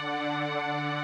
Música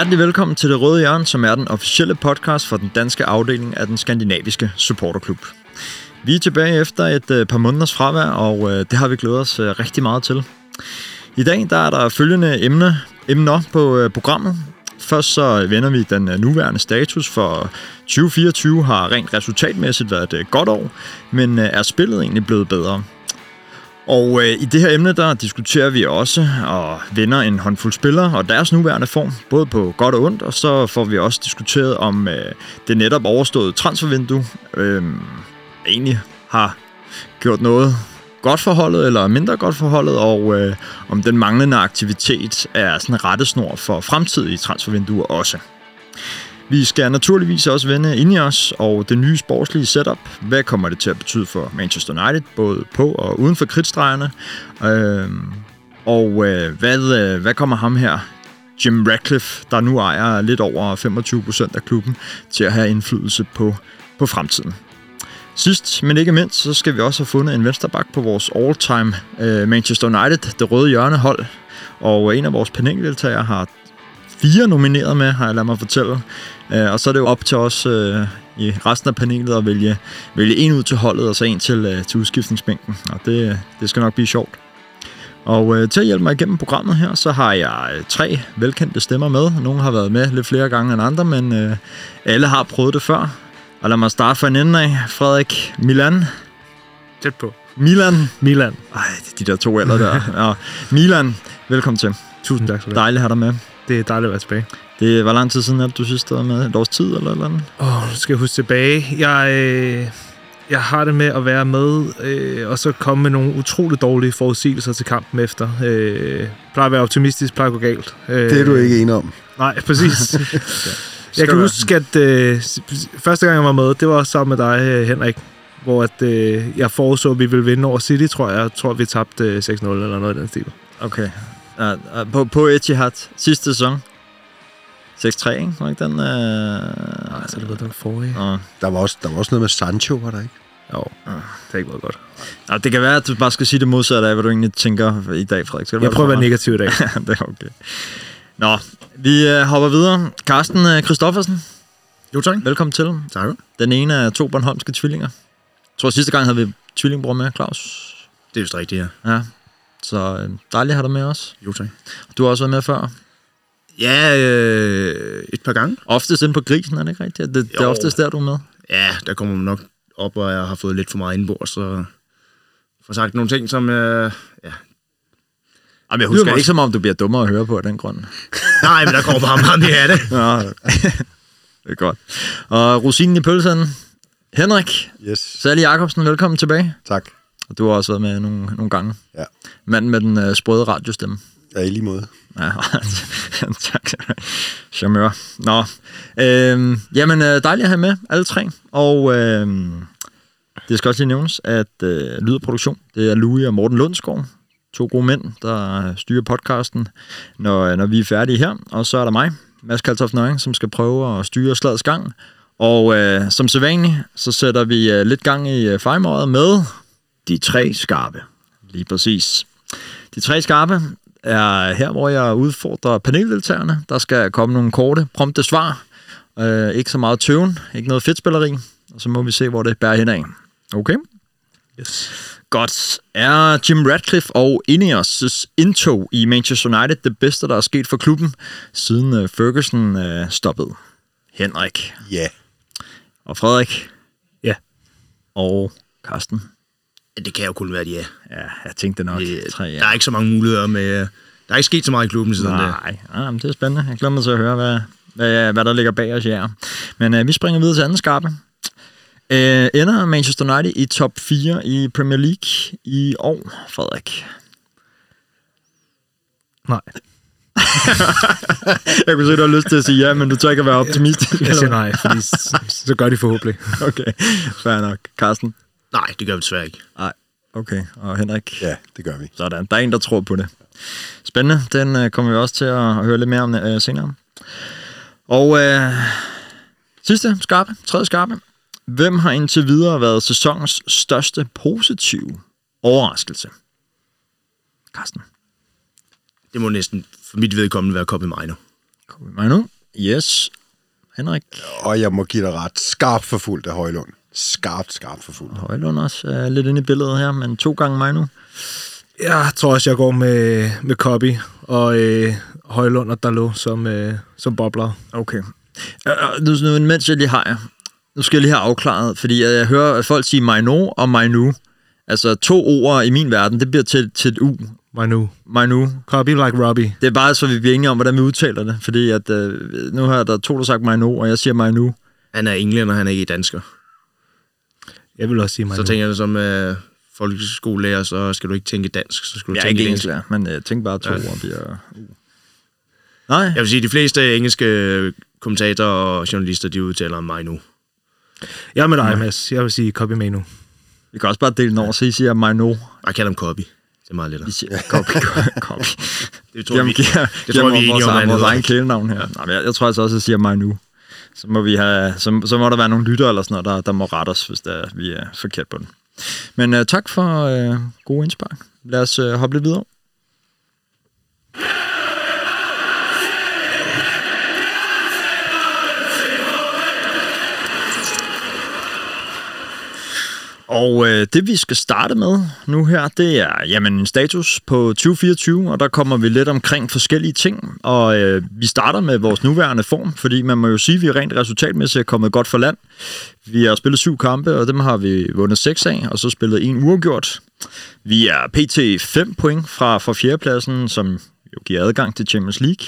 Hjertelig velkommen til Det Røde Hjørne, som er den officielle podcast for den danske afdeling af den skandinaviske supporterklub. Vi er tilbage efter et øh, par måneders fravær, og øh, det har vi glædet os øh, rigtig meget til. I dag der er der følgende emne, emner på programmet. Først så vender vi den nuværende status for 2024 har rent resultatmæssigt været et godt år, men er spillet egentlig blevet bedre? Og øh, i det her emne, der diskuterer vi også og vender en håndfuld spillere og deres nuværende form, både på godt og ondt, og så får vi også diskuteret om øh, det netop overståede transfervindue øh, egentlig har gjort noget godt forholdet eller mindre godt forholdet, og øh, om den manglende aktivitet er sådan en rettesnor for fremtidige transfervinduer også. Vi skal naturligvis også vende ind i os og det nye sportslige setup. Hvad kommer det til at betyde for Manchester United, både på og uden for kridtstregerne? Øh, og øh, hvad, øh, hvad kommer ham her, Jim Ratcliffe, der nu ejer lidt over 25% af klubben, til at have indflydelse på, på fremtiden? Sidst, men ikke mindst, så skal vi også have fundet en vensterbak på vores all-time øh, Manchester United, det røde hjørnehold. Og en af vores paneldeltagere har fire nomineret med, har jeg ladet mig fortælle. Øh, og så er det jo op til os øh, i resten af panelet at vælge, vælge en ud til holdet, og så en til, øh, til udskiftningsbænken. Og det, det skal nok blive sjovt. Og øh, til at hjælpe mig igennem programmet her, så har jeg øh, tre velkendte stemmer med. Nogle har været med lidt flere gange end andre, men øh, alle har prøvet det før. Og lad mig starte fra en ende af. Frederik Milan. Tæt på. Milan. Milan. Ej, de der to eller der. ja. Milan, velkommen til. Tusind tak for det. Dejligt at have dig med. Det er dejligt at være tilbage. Det var lang tid siden, at du synes, det var med et års tid eller eller andet? Åh, oh, skal jeg huske tilbage. Jeg, øh, jeg har det med at være med, øh, og så komme med nogle utroligt dårlige forudsigelser til kampen efter. Øh, plejer at være optimistisk, plejer at gå galt. Øh, det er du ikke enig om. Nej, præcis. okay. Jeg kan huske, at øh, første gang, jeg var med, det var sammen med dig, øh, Henrik, hvor at, øh, jeg foreså, at vi ville vinde over City, tror jeg. Jeg tror, vi tabte øh, 6-0 eller noget i den stil. Okay. Uh, uh, på, på Etihad sidste sæson, 6-3, ikke? Var ikke den? Øh... Nej, så det var den forrige. Uh. Der, var også, der var også noget med Sancho, var der ikke? Jo, uh. det har ikke været godt. Nå, det kan være, at du bare skal sige det modsatte af, hvad du egentlig tænker i dag, Frederik. Skal jeg prøver at være negativ i dag. det er okay. Nå, vi øh, hopper videre. Carsten øh, Christoffersen. Jo, tak. Velkommen til. Tak. Den ene af to Bornholmske tvillinger. Jeg tror, sidste gang havde vi tvillingbror med, Claus. Det er vist rigtigt, ja. Ja, så øh, dejligt at have dig med os. Jo, tak. Du har også været med før. Ja, øh, et par gange. Oftest ind på grisen, er det ikke rigtigt? Det, det er oftest der, du er med. Ja, der kommer man nok op, og jeg har fået lidt for meget indbord, så får sagt nogle ting, som... Øh, ja. Jamen, jeg husker ikke, som om du bliver dummere at høre på af den grund. Nej, men der kommer bare meget mere af det. ja, det er godt. Og rosinen i pølsen, Henrik. Yes. Sally Jacobsen, velkommen tilbage. Tak. Og du har også været med nogle, nogle gange. Ja. Manden med den uh, sprøde radiostemme. Ja, i lige måde. Ja, tak. Charmeur. Nå, øhm, jamen øh, dejligt at have med, alle tre. Og øhm, det skal også lige nævnes, at øh, Lyd og Produktion, det er Louis og Morten Lundsgaard, to gode mænd, der styrer podcasten, når, når vi er færdige her. Og så er der mig, Mads Kaltoft Nøring, som skal prøve at styre slagets gang. Og øh, som sædvanligt, så sætter vi øh, lidt gang i øh, fejmåret med de tre skarpe. Lige præcis. De tre skarpe, er her, hvor jeg udfordrer paneldeltagerne. Der skal komme nogle korte, prompte svar. Øh, ikke så meget tøven, ikke noget fedtspilleri. Og så må vi se, hvor det bærer hen af. Okay? Yes. Godt. Er Jim Radcliffe og Ineos' indtog i Manchester United det bedste, der er sket for klubben, siden øh, Ferguson øh, stoppede? Henrik Ja. og Frederik Ja. og Karsten. Det kan jo kun være et ja. Ja, jeg tænkte nok. Det, tre, ja. Der er ikke så mange muligheder med... Der er ikke sket så meget i klubben siden det. Nej, ah, men det er spændende. Jeg glæder mig til at høre, hvad, hvad, hvad der ligger bag os her. Men øh, vi springer videre til anden skarpe. Øh, ender Manchester United i top 4 i Premier League i år, Frederik? Nej. Jeg kunne se, du har lyst til at sige ja, men du tør ikke at være optimistisk. Jeg siger nej, fordi så, så gør de forhåbentlig. Okay, fair nok. Carsten? Nej, det gør vi desværre ikke. Nej. Okay, og Henrik? Ja, det gør vi. Sådan. Der er en, der tror på det. Spændende. Den øh, kommer vi også til at høre lidt mere om øh, senere. Og øh, sidste skarpe, tredje skarpe. Hvem har indtil videre været sæsonens største positive overraskelse? Carsten. Det må næsten for mit vedkommende være Kobe Mino. Kommer vi mig nu? Yes. Henrik Og jeg må give dig ret. Skarpt forfulgt af Højlund. Skarpt, skarpt forfulgt. Højlund også er lidt inde i billedet her, men to gange mig nu. Jeg tror også, jeg går med, med Kobi og øh, Højlund og Dalot som, øh, som bobler. Okay. Øh, øh, Nu, nu, mens jeg lige har jer, nu skal jeg lige have afklaret, fordi jeg hører at folk sige Mainu og Mainu. Altså to ord i min verden, det bliver til, til et U. Manu. Mainu. Kobi like Robbie. Det er bare så, vi bliver enige om, hvordan vi udtaler det. Fordi at, øh, nu har der to, der sagt Mainu, og jeg siger Mainu. Han er englænder, han er ikke dansker. Jeg vil også sige Manu. Så tænker jeg som uh, folkeskolelærer, så skal du ikke tænke dansk, så skal du Jeg er tænke ikke engelsk. engelsk, men øh, tænk bare to Ja. ord bliver U. Nej, Jeg vil sige, at de fleste engelske kommentatorer og journalister, de udtaler mig nu. Jeg er med dig, Mads. Jeg vil sige Kobi Manu. vi kan også bare dele den over, så I siger Mainu. Jeg kalder dem Kobe. Det er meget lettere. Siger copy, copy. Det tror Jamen, vi, giver, det tror jeg, vi er vores, enige om, vores egen kælenavn her. Nej, men jeg, jeg tror altså også, at jeg siger mig nu. Så må, vi have, så, så må der være nogle lytter eller sådan noget, der, der må rette os, hvis der, vi er forkert på den. Men uh, tak for uh, gode indspark. Lad os uh, hoppe lidt videre. Og øh, det vi skal starte med nu her, det er jamen, en status på 2024, og der kommer vi lidt omkring forskellige ting. Og øh, vi starter med vores nuværende form, fordi man må jo sige, at vi rent resultatmæssigt er kommet godt for land. Vi har spillet syv kampe, og dem har vi vundet seks af, og så spillet en uafgjort. Vi er pt. 5 point fra, fra fjerdepladsen, som jo giver adgang til Champions League.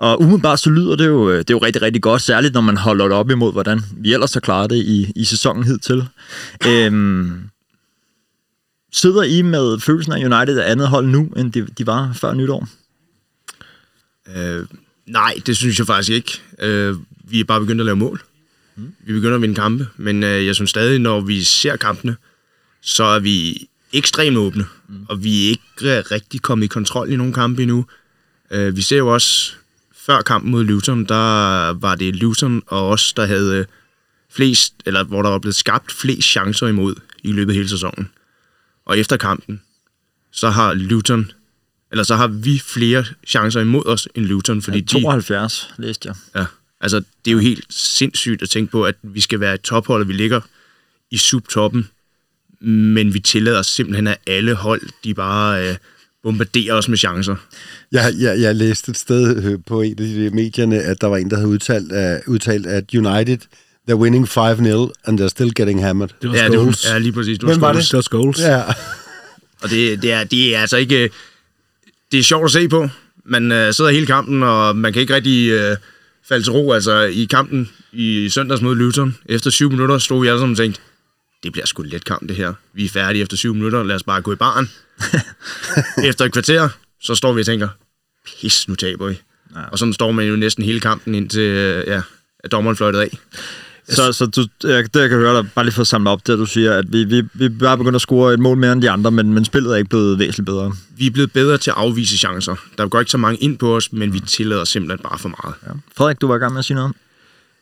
Og umiddelbart så lyder det jo, øh, det er jo rigtig, rigtig godt, særligt når man holder det op imod, hvordan vi ellers har klaret det i, i sæsonen hidtil. Øhm, sidder I med følelsen af United er andet hold nu, end de, de var før nytår? Øh, nej, det synes jeg faktisk ikke. Øh, vi er bare begyndt at lave mål. Mm. Vi begynder at vinde kampe, men øh, jeg synes stadig, når vi ser kampene, så er vi ekstremt åbne, mm. og vi er ikke rigtig kommet i kontrol i nogle kampe endnu. Øh, vi ser jo også, før kampen mod Luton, der var det Luton og os, der havde øh, flest, eller hvor der var blevet skabt flest chancer imod i løbet af hele sæsonen. Og efter kampen, så har Luton, eller så har vi flere chancer imod os end Luton, fordi Ja, 72, læste jeg. de, ja, altså det er jo helt sindssygt at tænke på, at vi skal være et tophold, og vi ligger i subtoppen, men vi tillader simpelthen, at alle hold, de bare øh, bombarderer os med chancer. Jeg, jeg, jeg læste et sted øh, på en af de medierne, at der var en, der havde udtalt, uh, udtalt at United, they're winning 5-0, and they're still getting hammered. Det var Ja, det Scholes. var, ja, lige præcis. Det Hvem var Scholes. Det var Scholes. Ja, Og det, det, er, det er altså ikke... øh, Det er sjovt at se på. Man øh, sidder hele kampen, og man kan ikke rigtig øh, falde til ro. Altså, i kampen i søndags mod Luton, efter syv minutter, stod vi alle sammen og tænkte, det bliver sgu et let kamp, det her. Vi er færdige efter syv minutter, lad os bare gå i baren. efter et kvarter, så står vi og tænker, pis, nu taber vi. Ja. Og sådan står man jo næsten hele kampen indtil, øh, ja, at dommeren fløjtede af. Så, så du, jeg, det jeg kan høre dig, bare lige for at samle op, det du siger, at vi, vi, vi bare begyndt at score et mål mere end de andre, men, men spillet er ikke blevet væsentligt bedre. Vi er blevet bedre til at afvise chancer. Der går ikke så mange ind på os, men vi tillader simpelthen bare for meget. Ja. Frederik, du var i gang med at sige noget?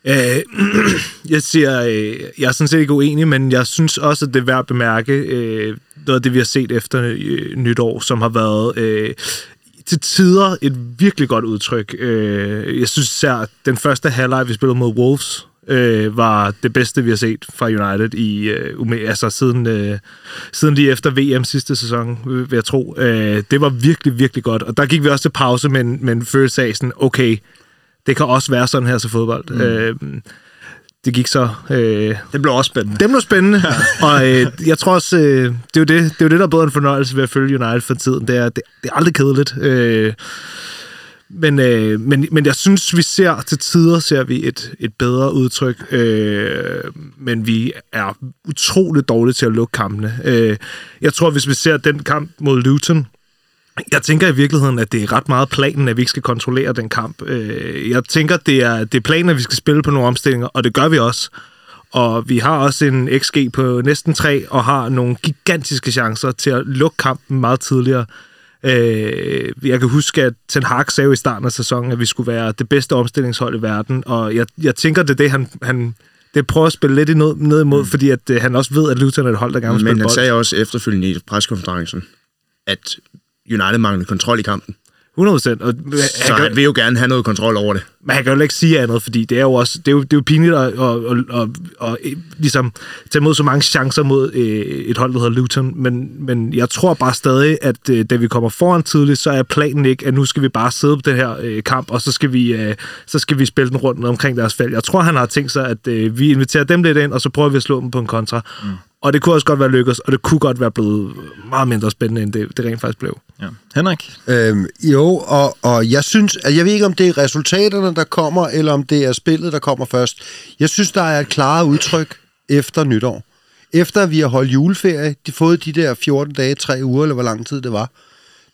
Øh, jeg siger, øh, jeg er sådan set ikke uenig, men jeg synes også, at det er værd at bemærke øh, noget af det, vi har set efter øh, nytår, som har været øh, til tider et virkelig godt udtryk. Øh, jeg synes især, at den første halvleg, vi spillede mod Wolves, øh, var det bedste, vi har set fra United i øh, altså siden, øh, siden lige efter VM sidste sæson, vil jeg tro. Øh, det var virkelig, virkelig godt. Og der gik vi også til pause men, men følelse af sådan, okay, det kan også være sådan her til fodbold. Mm. Øh, det gik så... Øh, det blev også spændende. Det blev spændende, og øh, jeg tror også, øh, det, er jo det, det er jo det, der er både en fornøjelse ved at følge United for tiden. Det er, det, det er aldrig kedeligt. Øh, men, øh, men, men jeg synes, vi ser til tider ser vi et, et bedre udtryk, øh, men vi er utroligt dårlige til at lukke kampene. Øh, jeg tror, hvis vi ser den kamp mod Luton, jeg tænker i virkeligheden, at det er ret meget planen, at vi ikke skal kontrollere den kamp. Øh, jeg tænker, det er, det er planen, at vi skal spille på nogle omstillinger, og det gør vi også. Og vi har også en XG på næsten 3, og har nogle gigantiske chancer til at lukke kampen meget tidligere. Øh, jeg kan huske, at Ten Hag sagde i starten af sæsonen, at vi skulle være det bedste omstillingshold i verden, og jeg, jeg tænker, det er det, han, han det prøver at spille lidt ned, ned imod, mm. fordi at, øh, han også ved, at Luton er et hold, der gerne vil spille Men han bold. sagde også efterfølgende i preskonferencen, at United manglede kontrol i kampen. 100% Og så han vil jo gerne have noget kontrol over det. Men han kan jo ikke sige andet, fordi det er jo også det er jo, det er jo pinligt at, at, at, at, at, at ligesom tage imod så mange chancer mod øh, et hold, der hedder Luton. Men, men jeg tror bare stadig, at øh, da vi kommer foran tidligt, så er planen ikke, at nu skal vi bare sidde på den her øh, kamp, og så skal, vi, øh, så skal vi spille den rundt omkring deres felt. Jeg tror, han har tænkt sig, at øh, vi inviterer dem lidt ind, og så prøver vi at slå dem på en kontra. Mm. Og det kunne også godt være lykkedes, og det kunne godt være blevet meget mindre spændende, end det, det rent faktisk blev. Ja. Henrik? Øhm, jo, og, og jeg synes, at jeg ved ikke, om det er resultaterne, der kommer, eller om det er spillet, der kommer først. Jeg synes, der er et klare udtryk efter nytår. Efter vi har holdt juleferie, de fået de der 14 dage, 3 uger, eller hvor lang tid det var,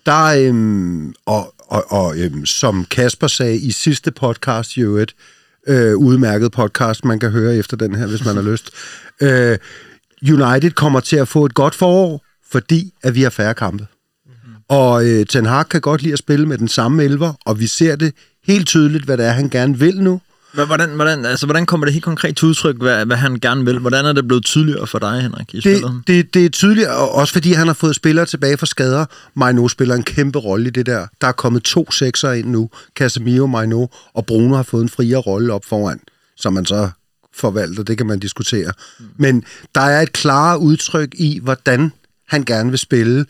der, øhm, og, og, og øhm, som Kasper sagde i sidste podcast, jo et øh, udmærket podcast, man kan høre efter den her, hvis man har lyst, øh, United kommer til at få et godt forår, fordi at vi har færre kampe. Mm-hmm. Og øh, Ten Hag kan godt lide at spille med den samme elver, og vi ser det helt tydeligt, hvad det er, han gerne vil nu. Hvordan, hvordan, altså, hvordan kommer det helt konkret til udtryk, hvad, hvad han gerne vil? Hvordan er det blevet tydeligere for dig, Henrik, i det, spillet? Det, det er tydeligt, også fordi han har fået spillere tilbage fra skader. Maino spiller en kæmpe rolle i det der. Der er kommet to sekser ind nu, Casemiro, Maino, og Bruno har fået en friere rolle op foran, som man så forvalter, det kan man diskutere. Mm. Men der er et klare udtryk i, hvordan han gerne vil spille.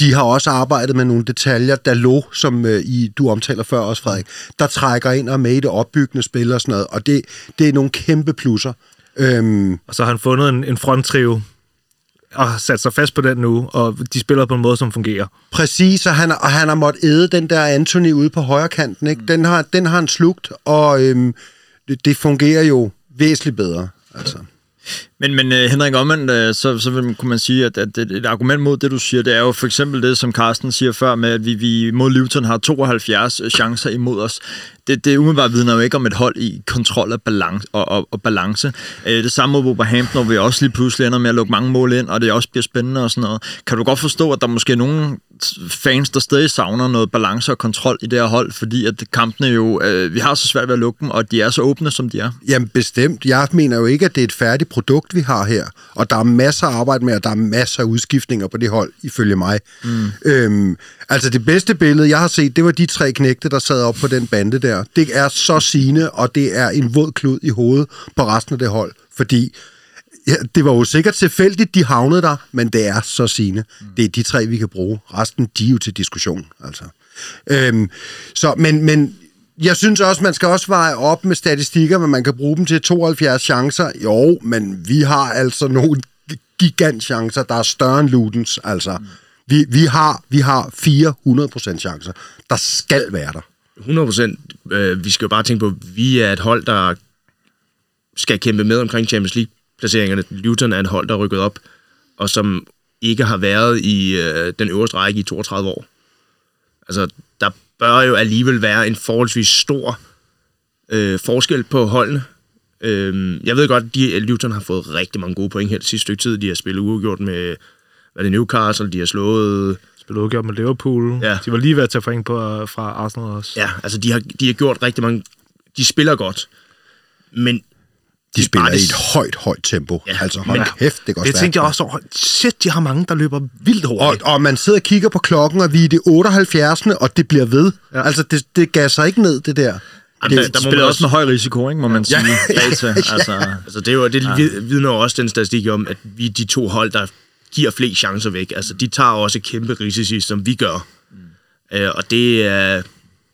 De har også arbejdet med nogle detaljer, der lå, som øh, I, du omtaler før også, Frederik, der trækker ind og med i det opbyggende spil og sådan noget, og det, det er nogle kæmpe plusser. Øhm, og så har han fundet en, en fronttrio, og sat sig fast på den nu, og de spiller på en måde, som fungerer. Præcis, og han, og han har måttet æde den der Anthony ude på højre kanten. Ikke? Den, har, den har han slugt, og øhm, det, det fungerer jo væsentligt bedre. Altså. Men, men øh, Henrik omvendt, øh, så, så vil, kunne man sige, at, at et, et argument mod det, du siger, det er jo for eksempel det, som Carsten siger før, med at vi, vi mod Luton har 72 øh, chancer imod os. Det, det umiddelbart vidner jo ikke om et hold i kontrol og balance, og, og, og balance. Det samme mod Wolverhampton, hvor vi også lige pludselig ender med at lukke mange mål ind, og det også bliver spændende og sådan noget. Kan du godt forstå, at der måske er nogle fans, der stadig savner noget balance og kontrol i det her hold, fordi at kampene jo, øh, vi har så svært ved at lukke dem, og de er så åbne, som de er. Jamen bestemt. Jeg mener jo ikke, at det er et færdigt produkt, vi har her. Og der er masser af arbejde med, og der er masser af udskiftninger på det hold, ifølge mig. Mm. Øhm, altså det bedste billede, jeg har set, det var de tre knægte, der sad op på den bande der. Det er så sigende, og det er en våd klud i hovedet på resten af det hold. Fordi ja, det var jo sikkert tilfældigt, de havnede der, men det er så sigende. Mm. Det er de tre, vi kan bruge. Resten, de er jo til diskussion, altså. Øhm, så, men, men jeg synes også, man skal også veje op med statistikker, men man kan bruge dem til 72 chancer. Jo, men vi har altså nogle gigantchancer, der er større end Ludens. Altså, mm. vi, vi, har, vi har 400% chancer. Der skal være der. 100%. Øh, vi skal jo bare tænke på, at vi er et hold, der skal kæmpe med omkring Champions League-placeringerne. Luton er et hold, der er rykket op, og som ikke har været i øh, den øverste række i 32 år. Altså, der bør jo alligevel være en forholdsvis stor øh, forskel på holdene. Øh, jeg ved godt, at Luton har fået rigtig mange gode point her det sidste stykke tid. De har spillet uafgjort med hvad det Newcastle, de har slået... Spillet uafgjort med Liverpool. Ja. De var lige ved at tage point på, fra Arsenal også. Ja, altså de har, de har gjort rigtig mange... De spiller godt, men de spiller i et højt, højt tempo. Ja, altså, hold men, kæft, det går Det tænkte jeg også over. Shit, de har mange, der løber vildt hurtigt. Og, og man sidder og kigger på klokken, og vi er i det 78. og det bliver ved. Ja. Altså, det, det gasser ikke ned, det der. det, der, der spiller også med høj risiko, ikke, må man sige. Ja. Data, ja. altså. altså, det, er jo, det ja. vidner også den statistik om, at vi de to hold, der giver flest chancer væk, altså de tager også kæmpe risici, som vi gør. Mm. Øh, og det er,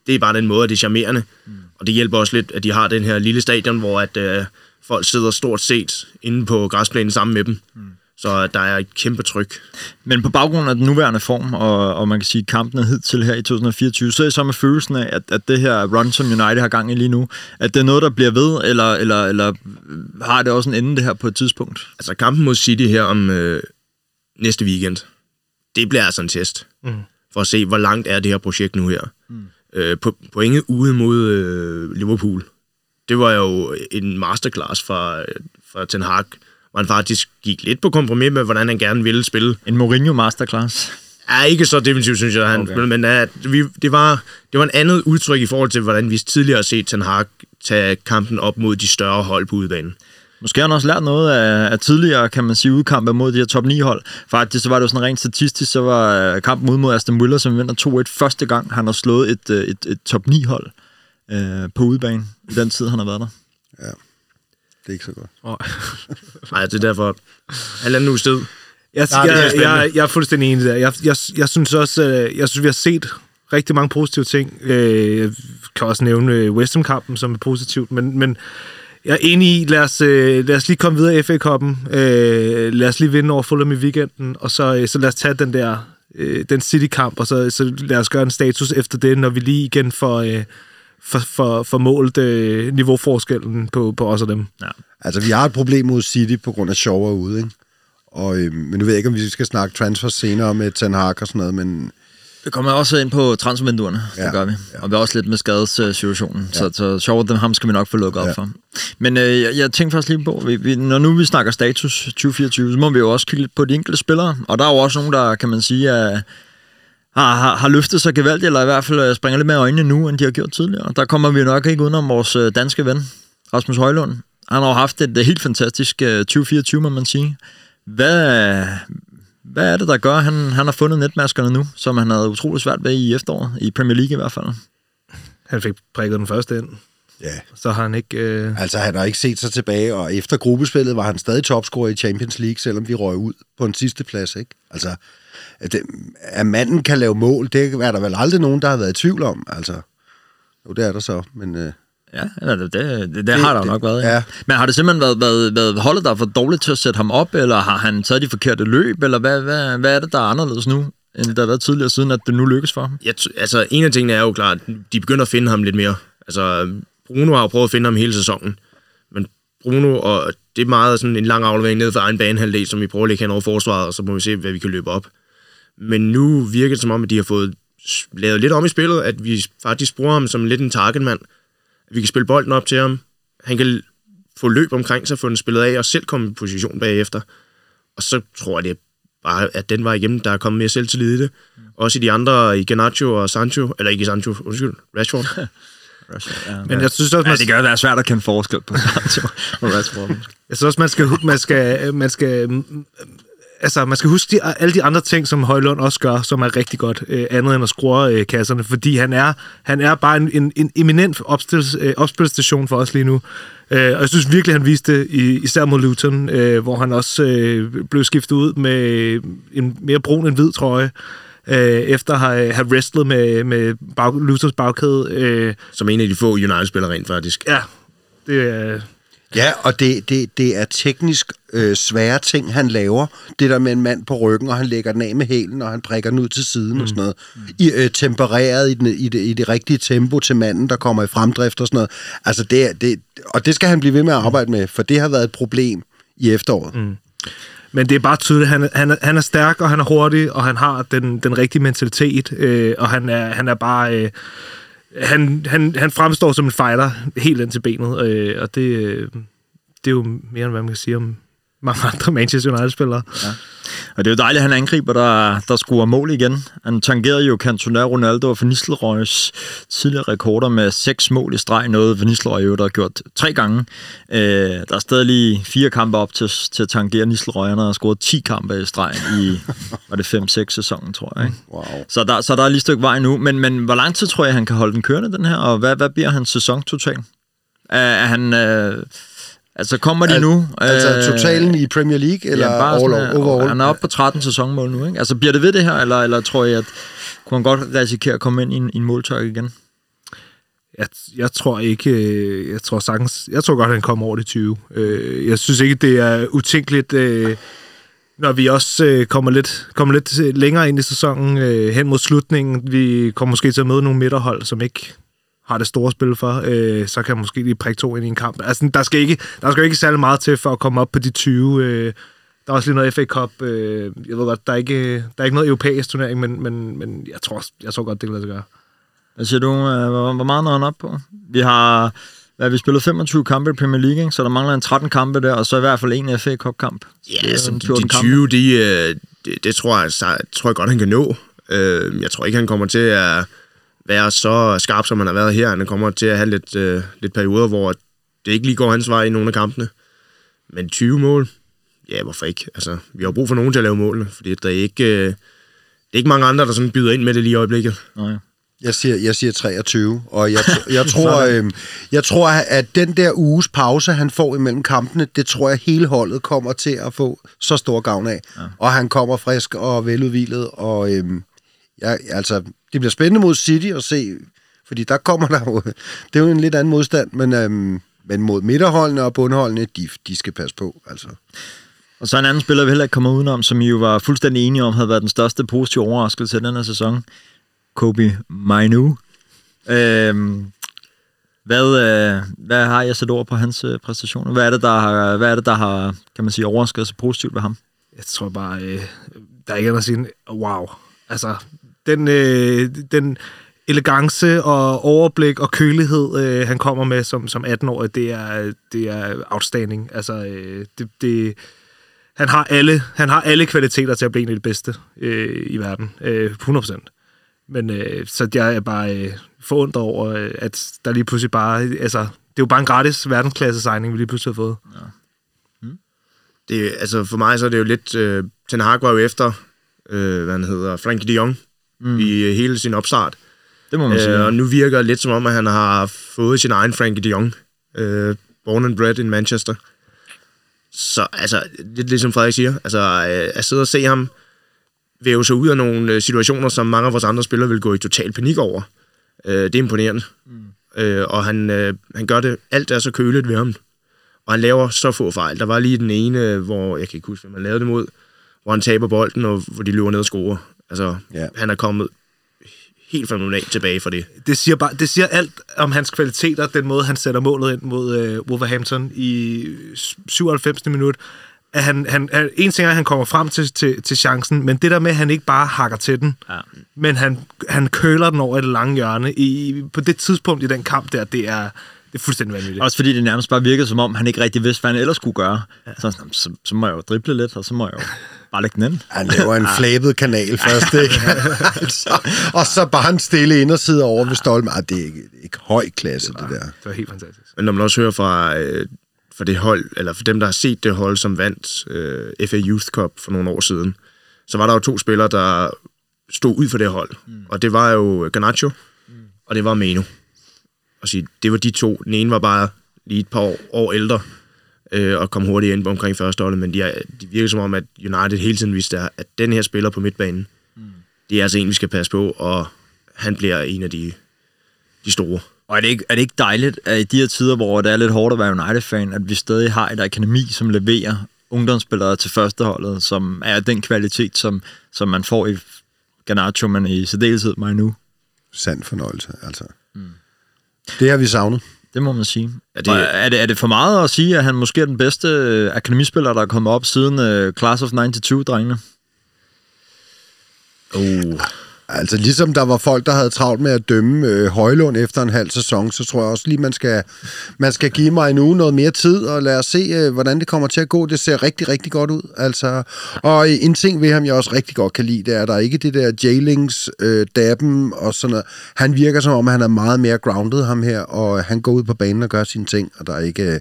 det er bare den måde, det er charmerende. Mm. Og det hjælper også lidt, at de har den her lille stadion, hvor at, øh, folk sidder stort set inde på græsplænen sammen med dem. Mm. Så der er et kæmpe tryk. Men på baggrund af den nuværende form, og, og man kan sige kampene hidtil her i 2024, så er det så med følelsen af, at, at det her run, som United har gang i lige nu, at det er noget, der bliver ved, eller, eller, eller har det også en ende det her på et tidspunkt? Altså kampen mod City her om øh, næste weekend, det bliver altså en test. Mm. For at se, hvor langt er det her projekt nu her. Mm. Øh, på, pointet ude mod øh, Liverpool, det var jo en masterclass fra, fra Ten Hag, hvor han faktisk gik lidt på kompromis med, hvordan han gerne ville spille. En Mourinho masterclass? Ja, ikke så definitivt, synes jeg, han okay. men at vi, det, var, det var en andet udtryk i forhold til, hvordan vi tidligere har set Ten Hag tage kampen op mod de større hold på udbanen. Måske har han også lært noget af, af tidligere, kan man sige, udkampe mod de her top 9-hold. Faktisk så var det jo sådan rent statistisk, så var øh, kampen ud mod Aston Villa, som vinder 2-1 første gang, han har slået et, øh, et, et top 9-hold øh, på udebane i den tid, han har været der. Ja, det er ikke så godt. Oh. Nej, det er derfor halvanden uge sted. Jeg, Nej, jeg, jeg, jeg, jeg er fuldstændig enig der. Jeg, jeg, jeg synes også, øh, jeg synes, vi har set rigtig mange positive ting. Øh, jeg kan også nævne West Ham-kampen, som er positivt, men, men jeg er enig i, lad os, lad os lige komme videre i FA-koppen. lad os lige vinde over Fulham i weekenden, og så, så lad os tage den der den City-kamp, og så, så lad os gøre en status efter det, når vi lige igen får, for, for, for målt øh, niveauforskellen på, på os og dem. Ja. Altså, vi har et problem mod City på grund af sjov ude, ikke? Og, øh, men nu ved jeg ikke, om vi skal snakke transfer senere med Ten Hag og sådan noget, men... Det kommer også ind på transfervinduerne, ja, det gør vi. Ja. Og vi er også lidt med skadessituationen, ja. så, så sjov dem ham skal vi nok få lukket ja. op for. Men øh, jeg, jeg tænkte faktisk lige på, vi, vi, når nu vi snakker status 2024, så må vi jo også kigge lidt på de enkelte spillere, og der er jo også nogen, der kan man sige, er har, har, har løftet sig gevaldigt, eller i hvert fald øh, springer lidt mere øjnene nu, end de har gjort tidligere. Der kommer vi nok ikke udenom vores øh, danske ven, Rasmus Højlund. Han har jo haft et helt fantastisk 2024, øh, må man sige. Hvad, hvad er det, der gør, at han, han har fundet netmaskerne nu, som han havde utrolig svært ved i efteråret, i Premier League i hvert fald? Han fik prikket den første ind. Ja. Så har han ikke... Øh... Altså, han har ikke set sig tilbage, og efter gruppespillet var han stadig topscorer i Champions League, selvom vi røg ud på en sidste plads, ikke? Altså, at, at manden kan lave mål, det er der vel aldrig nogen, der har været i tvivl om. Altså, jo, det er der så, men... Øh, Ja, det, det, det, det har der det, nok været. Ja. Men har det simpelthen været, været, været holdet, der er for dårligt til at sætte ham op, eller har han taget de forkerte løb, eller hvad, hvad, hvad er det, der er anderledes nu, end der har været tidligere, siden at det nu lykkes for ham? Ja, altså, en af tingene er jo klart, de begynder at finde ham lidt mere. Altså, Bruno har jo prøvet at finde ham hele sæsonen, men Bruno, og det er meget sådan en lang aflevering ned for egen banehalvdel, som vi prøver at lægge hen over forsvaret, og så må vi se, hvad vi kan løbe op. Men nu virker det som om, at de har fået lavet lidt om i spillet, at vi faktisk bruger ham som lidt en targetmand. At vi kan spille bolden op til ham. Han kan få løb omkring sig, få den spillet af, og selv komme i position bagefter. Og så tror jeg, det bare, at den var igennem, der er kommet mere selvtillid i det. Mm. Også i de andre, i Ganacho og Sancho, eller ikke Sancho, undskyld, Rashford. Rashford ja. Men jeg synes også, man... ja, det gør, det er svært at kende forskel på Sancho og Rashford. Jeg synes også, man skal, man skal, man skal altså, man skal huske de, alle de andre ting, som Højlund også gør, som er rigtig godt, øh, andet end at skrue øh, kasserne, fordi han er, han er bare en, en, en eminent opstils, øh, opspilstation for os lige nu. Øh, og jeg synes virkelig, han viste det, i, især mod Luton, øh, hvor han også øh, blev skiftet ud med en mere brun end hvid trøje øh, efter at have, have wrestlet med, med bag, Lutons bagkæde. Øh. Som en af de få United-spillere rent faktisk. Ja, det er... Ja, og det, det, det er teknisk øh, svære ting, han laver. Det der med en mand på ryggen, og han lægger den af med hælen, og han prikker den ud til siden mm. og sådan noget. I, øh, tempereret i, den, i, det, i det rigtige tempo til manden, der kommer i fremdrift og sådan noget. Altså det, det, og det skal han blive ved med at arbejde med, for det har været et problem i efteråret. Mm. Men det er bare tydeligt, han, han, han er stærk, og han er hurtig, og han har den, den rigtige mentalitet, øh, og han er, han er bare... Øh, han, han, han fremstår som en fighter helt ind til benet, øh, og det, øh, det er jo mere end hvad man kan sige om mange andre Manchester United-spillere. Ja. Og det er jo dejligt, at han angriber, der, der scorer mål igen. Han tangerede jo Cantona, Ronaldo og Van Nistelrooys tidligere rekorder med seks mål i streg, noget Van Nistelrooy jo der har gjort tre gange. Øh, der er stadig lige fire kampe op til, til at tangere Nistelrooy. Han har scoret 10 kampe i streg i, var det 5-6 sæsonen, tror jeg. Ikke? Wow. Så, der, så der er lige et stykke vej nu. Men, men hvor lang tid tror jeg, han kan holde den kørende, den her? Og hvad, hvad bliver hans sæson totalt? Er, er han... Øh, Altså kommer de Al, nu? Altså øh, totalen i Premier League, eller ja, bare all, overall? Han er oppe på 13 sæsonmål nu, ikke? Altså bliver det ved det her, eller, eller tror jeg, at kunne han godt risikere at komme ind i en, i en måltørk igen? Jeg, jeg tror ikke, øh, jeg tror sagtens, jeg tror godt, at han kommer over de 20. Øh, jeg synes ikke, det er utænkeligt, når vi også kommer, lidt, kommer lidt længere ind i sæsonen hen mod slutningen. Vi kommer måske til at møde nogle midterhold, som ikke har det store spil for, øh, så kan man måske lige prikke to ind i en kamp. Altså, der skal ikke, der skal ikke særlig meget til for at komme op på de 20. Øh, der er også lige noget FA Cup. Øh, jeg ved godt, der er ikke, der er ikke noget europæisk turnering, men, men, men jeg, tror, jeg tror godt, det kan lade sig gøre. Hvad siger du? Øh, hvor, hvor meget når han op på? Vi har hvad, vi spillet 25 kampe i Premier League, ikke? så der mangler en 13 kampe der, og så i hvert fald en FA Cup-kamp. Ja, så de, de 20, de, øh, det, det tror, jeg, så, tror jeg godt, han kan nå. Øh, jeg tror ikke, han kommer til at være så skarp, som han har været her. Han kommer til at have lidt, øh, lidt perioder, hvor det ikke lige går hans vej i nogle af kampene. Men 20 mål, ja, hvorfor ikke? Altså, vi har brug for nogen til at lave målene, fordi der er ikke, øh, det er ikke mange andre, der sådan byder ind med det lige i øjeblikket. Nej. Jeg siger, jeg siger 23, og jeg, jeg, tror, øh, jeg tror, at den der uges pause, han får imellem kampene, det tror jeg hele holdet kommer til at få så stor gavn af. Ja. Og han kommer frisk og veludvilet, og øh, jeg, altså, det bliver spændende mod City at se, fordi der kommer der jo, det er jo en lidt anden modstand, men, øhm, men mod midterholdene og bundholdene, de, de skal passe på, altså. Og så en anden spiller, vi heller ikke kommer udenom, som I jo var fuldstændig enige om, havde været den største positive overraskelse til den her sæson. Kobe Mainu. Øhm, hvad, øh, hvad har jeg sat ord på hans øh, præstationer? Hvad er, det, der har, hvad er det, der har, kan man sige, overrasket sig positivt ved ham? Jeg tror bare, øh, der er ikke andet at sige, wow. Altså, den, øh, den elegance og overblik og kølighed, øh, han kommer med som, som 18-årig, det er, det er outstanding. Altså, øh, det, det, han, har alle, han har alle kvaliteter til at blive en af de bedste øh, i verden. Øh, 100%. Men øh, så jeg er bare øh, forundret over, øh, at der lige pludselig bare... Altså, det er jo bare en gratis verdensklasse signing, vi lige pludselig har fået. Ja. Hmm. Det, altså for mig så er det jo lidt... Øh, Ten Hag var jo efter, øh, hvad han hedder, Frankie de Jong, mm. i øh, hele sin opstart. Det må man sige. Øh, og nu virker det lidt som om, at han har fået sin egen Frankie de Jong. Øh, born and bred in Manchester. Så altså, lidt ligesom Frederik siger, altså øh, at sidde og se ham væve sig ud af nogle øh, situationer, som mange af vores andre spillere vil gå i total panik over. Øh, det er imponerende. Mm. Øh, og han, øh, han gør det, alt er så køligt ved ham. Og han laver så få fejl. Der var lige den ene, hvor, jeg kan ikke huske, hvem han lavede det mod, hvor han taber bolden, og hvor de løber ned og scorer. Altså, ja. han er kommet helt fenomenalt tilbage for det. Det siger, bare, det siger alt om hans kvaliteter, den måde, han sætter målet ind mod øh, Wolverhampton i 97. minut. At han, han, en ting er, at han kommer frem til, til, til chancen, men det der med, at han ikke bare hakker til den, ja. men han, han køler den over et lange hjørne. I, på det tidspunkt i den kamp der, det er, det er fuldstændig vanvittigt. Også fordi det nærmest bare virkede, som om han ikke rigtig vidste, hvad han ellers skulle gøre. Ja. Så, så, så må jeg jo drible lidt, og så må jeg jo bare lægge den ind. Han laver en flabet kanal først, ikke? altså, og så bare en stille inderside over ved Stolm. Ah, det er ikke, ikke høj klasse, det, var, det der. Det var helt fantastisk. Men når man også hører fra, øh, fra det hold, eller for dem, der har set det hold, som vandt øh, FA Youth Cup for nogle år siden, så var der jo to spillere, der stod ud for det hold. Mm. Og det var jo Garnacho, mm. og det var Meno. Og sige, det var de to. Den ene var bare lige et par år, år ældre, øh, og kom hurtigt ind omkring første hold, men de, er, de virker som om, at United hele tiden vidste, at den her spiller på midtbanen, mm. det er altså en, vi skal passe på, og han bliver en af de, de store. Og er det, ikke, er det ikke dejligt, at i de her tider, hvor det er lidt hårdt at være United-fan, at vi stadig har et akademi, som leverer ungdomsspillere til førsteholdet, som er den kvalitet, som, som man får i Garnacho, men i særdeleshed mig nu. Sand fornøjelse, altså. Mm. Det har vi savnet. Det må man sige. Er det, er, det, er det for meget at sige, at han måske er den bedste øh, akademispiller, der er kommet op siden uh, Class of 92-drengene? Uh. Altså ligesom der var folk, der havde travlt med at dømme øh, Højlund efter en halv sæson, så tror jeg også lige, man skal, man skal give mig en uge noget mere tid, og lad os se, øh, hvordan det kommer til at gå. Det ser rigtig, rigtig godt ud. Altså, og en ting ved ham, jeg også rigtig godt kan lide, det er, at der er ikke det der jailings, øh, dabben og sådan noget. Han virker som om, han er meget mere grounded, ham her, og han går ud på banen og gør sine ting, og der er ikke... Øh,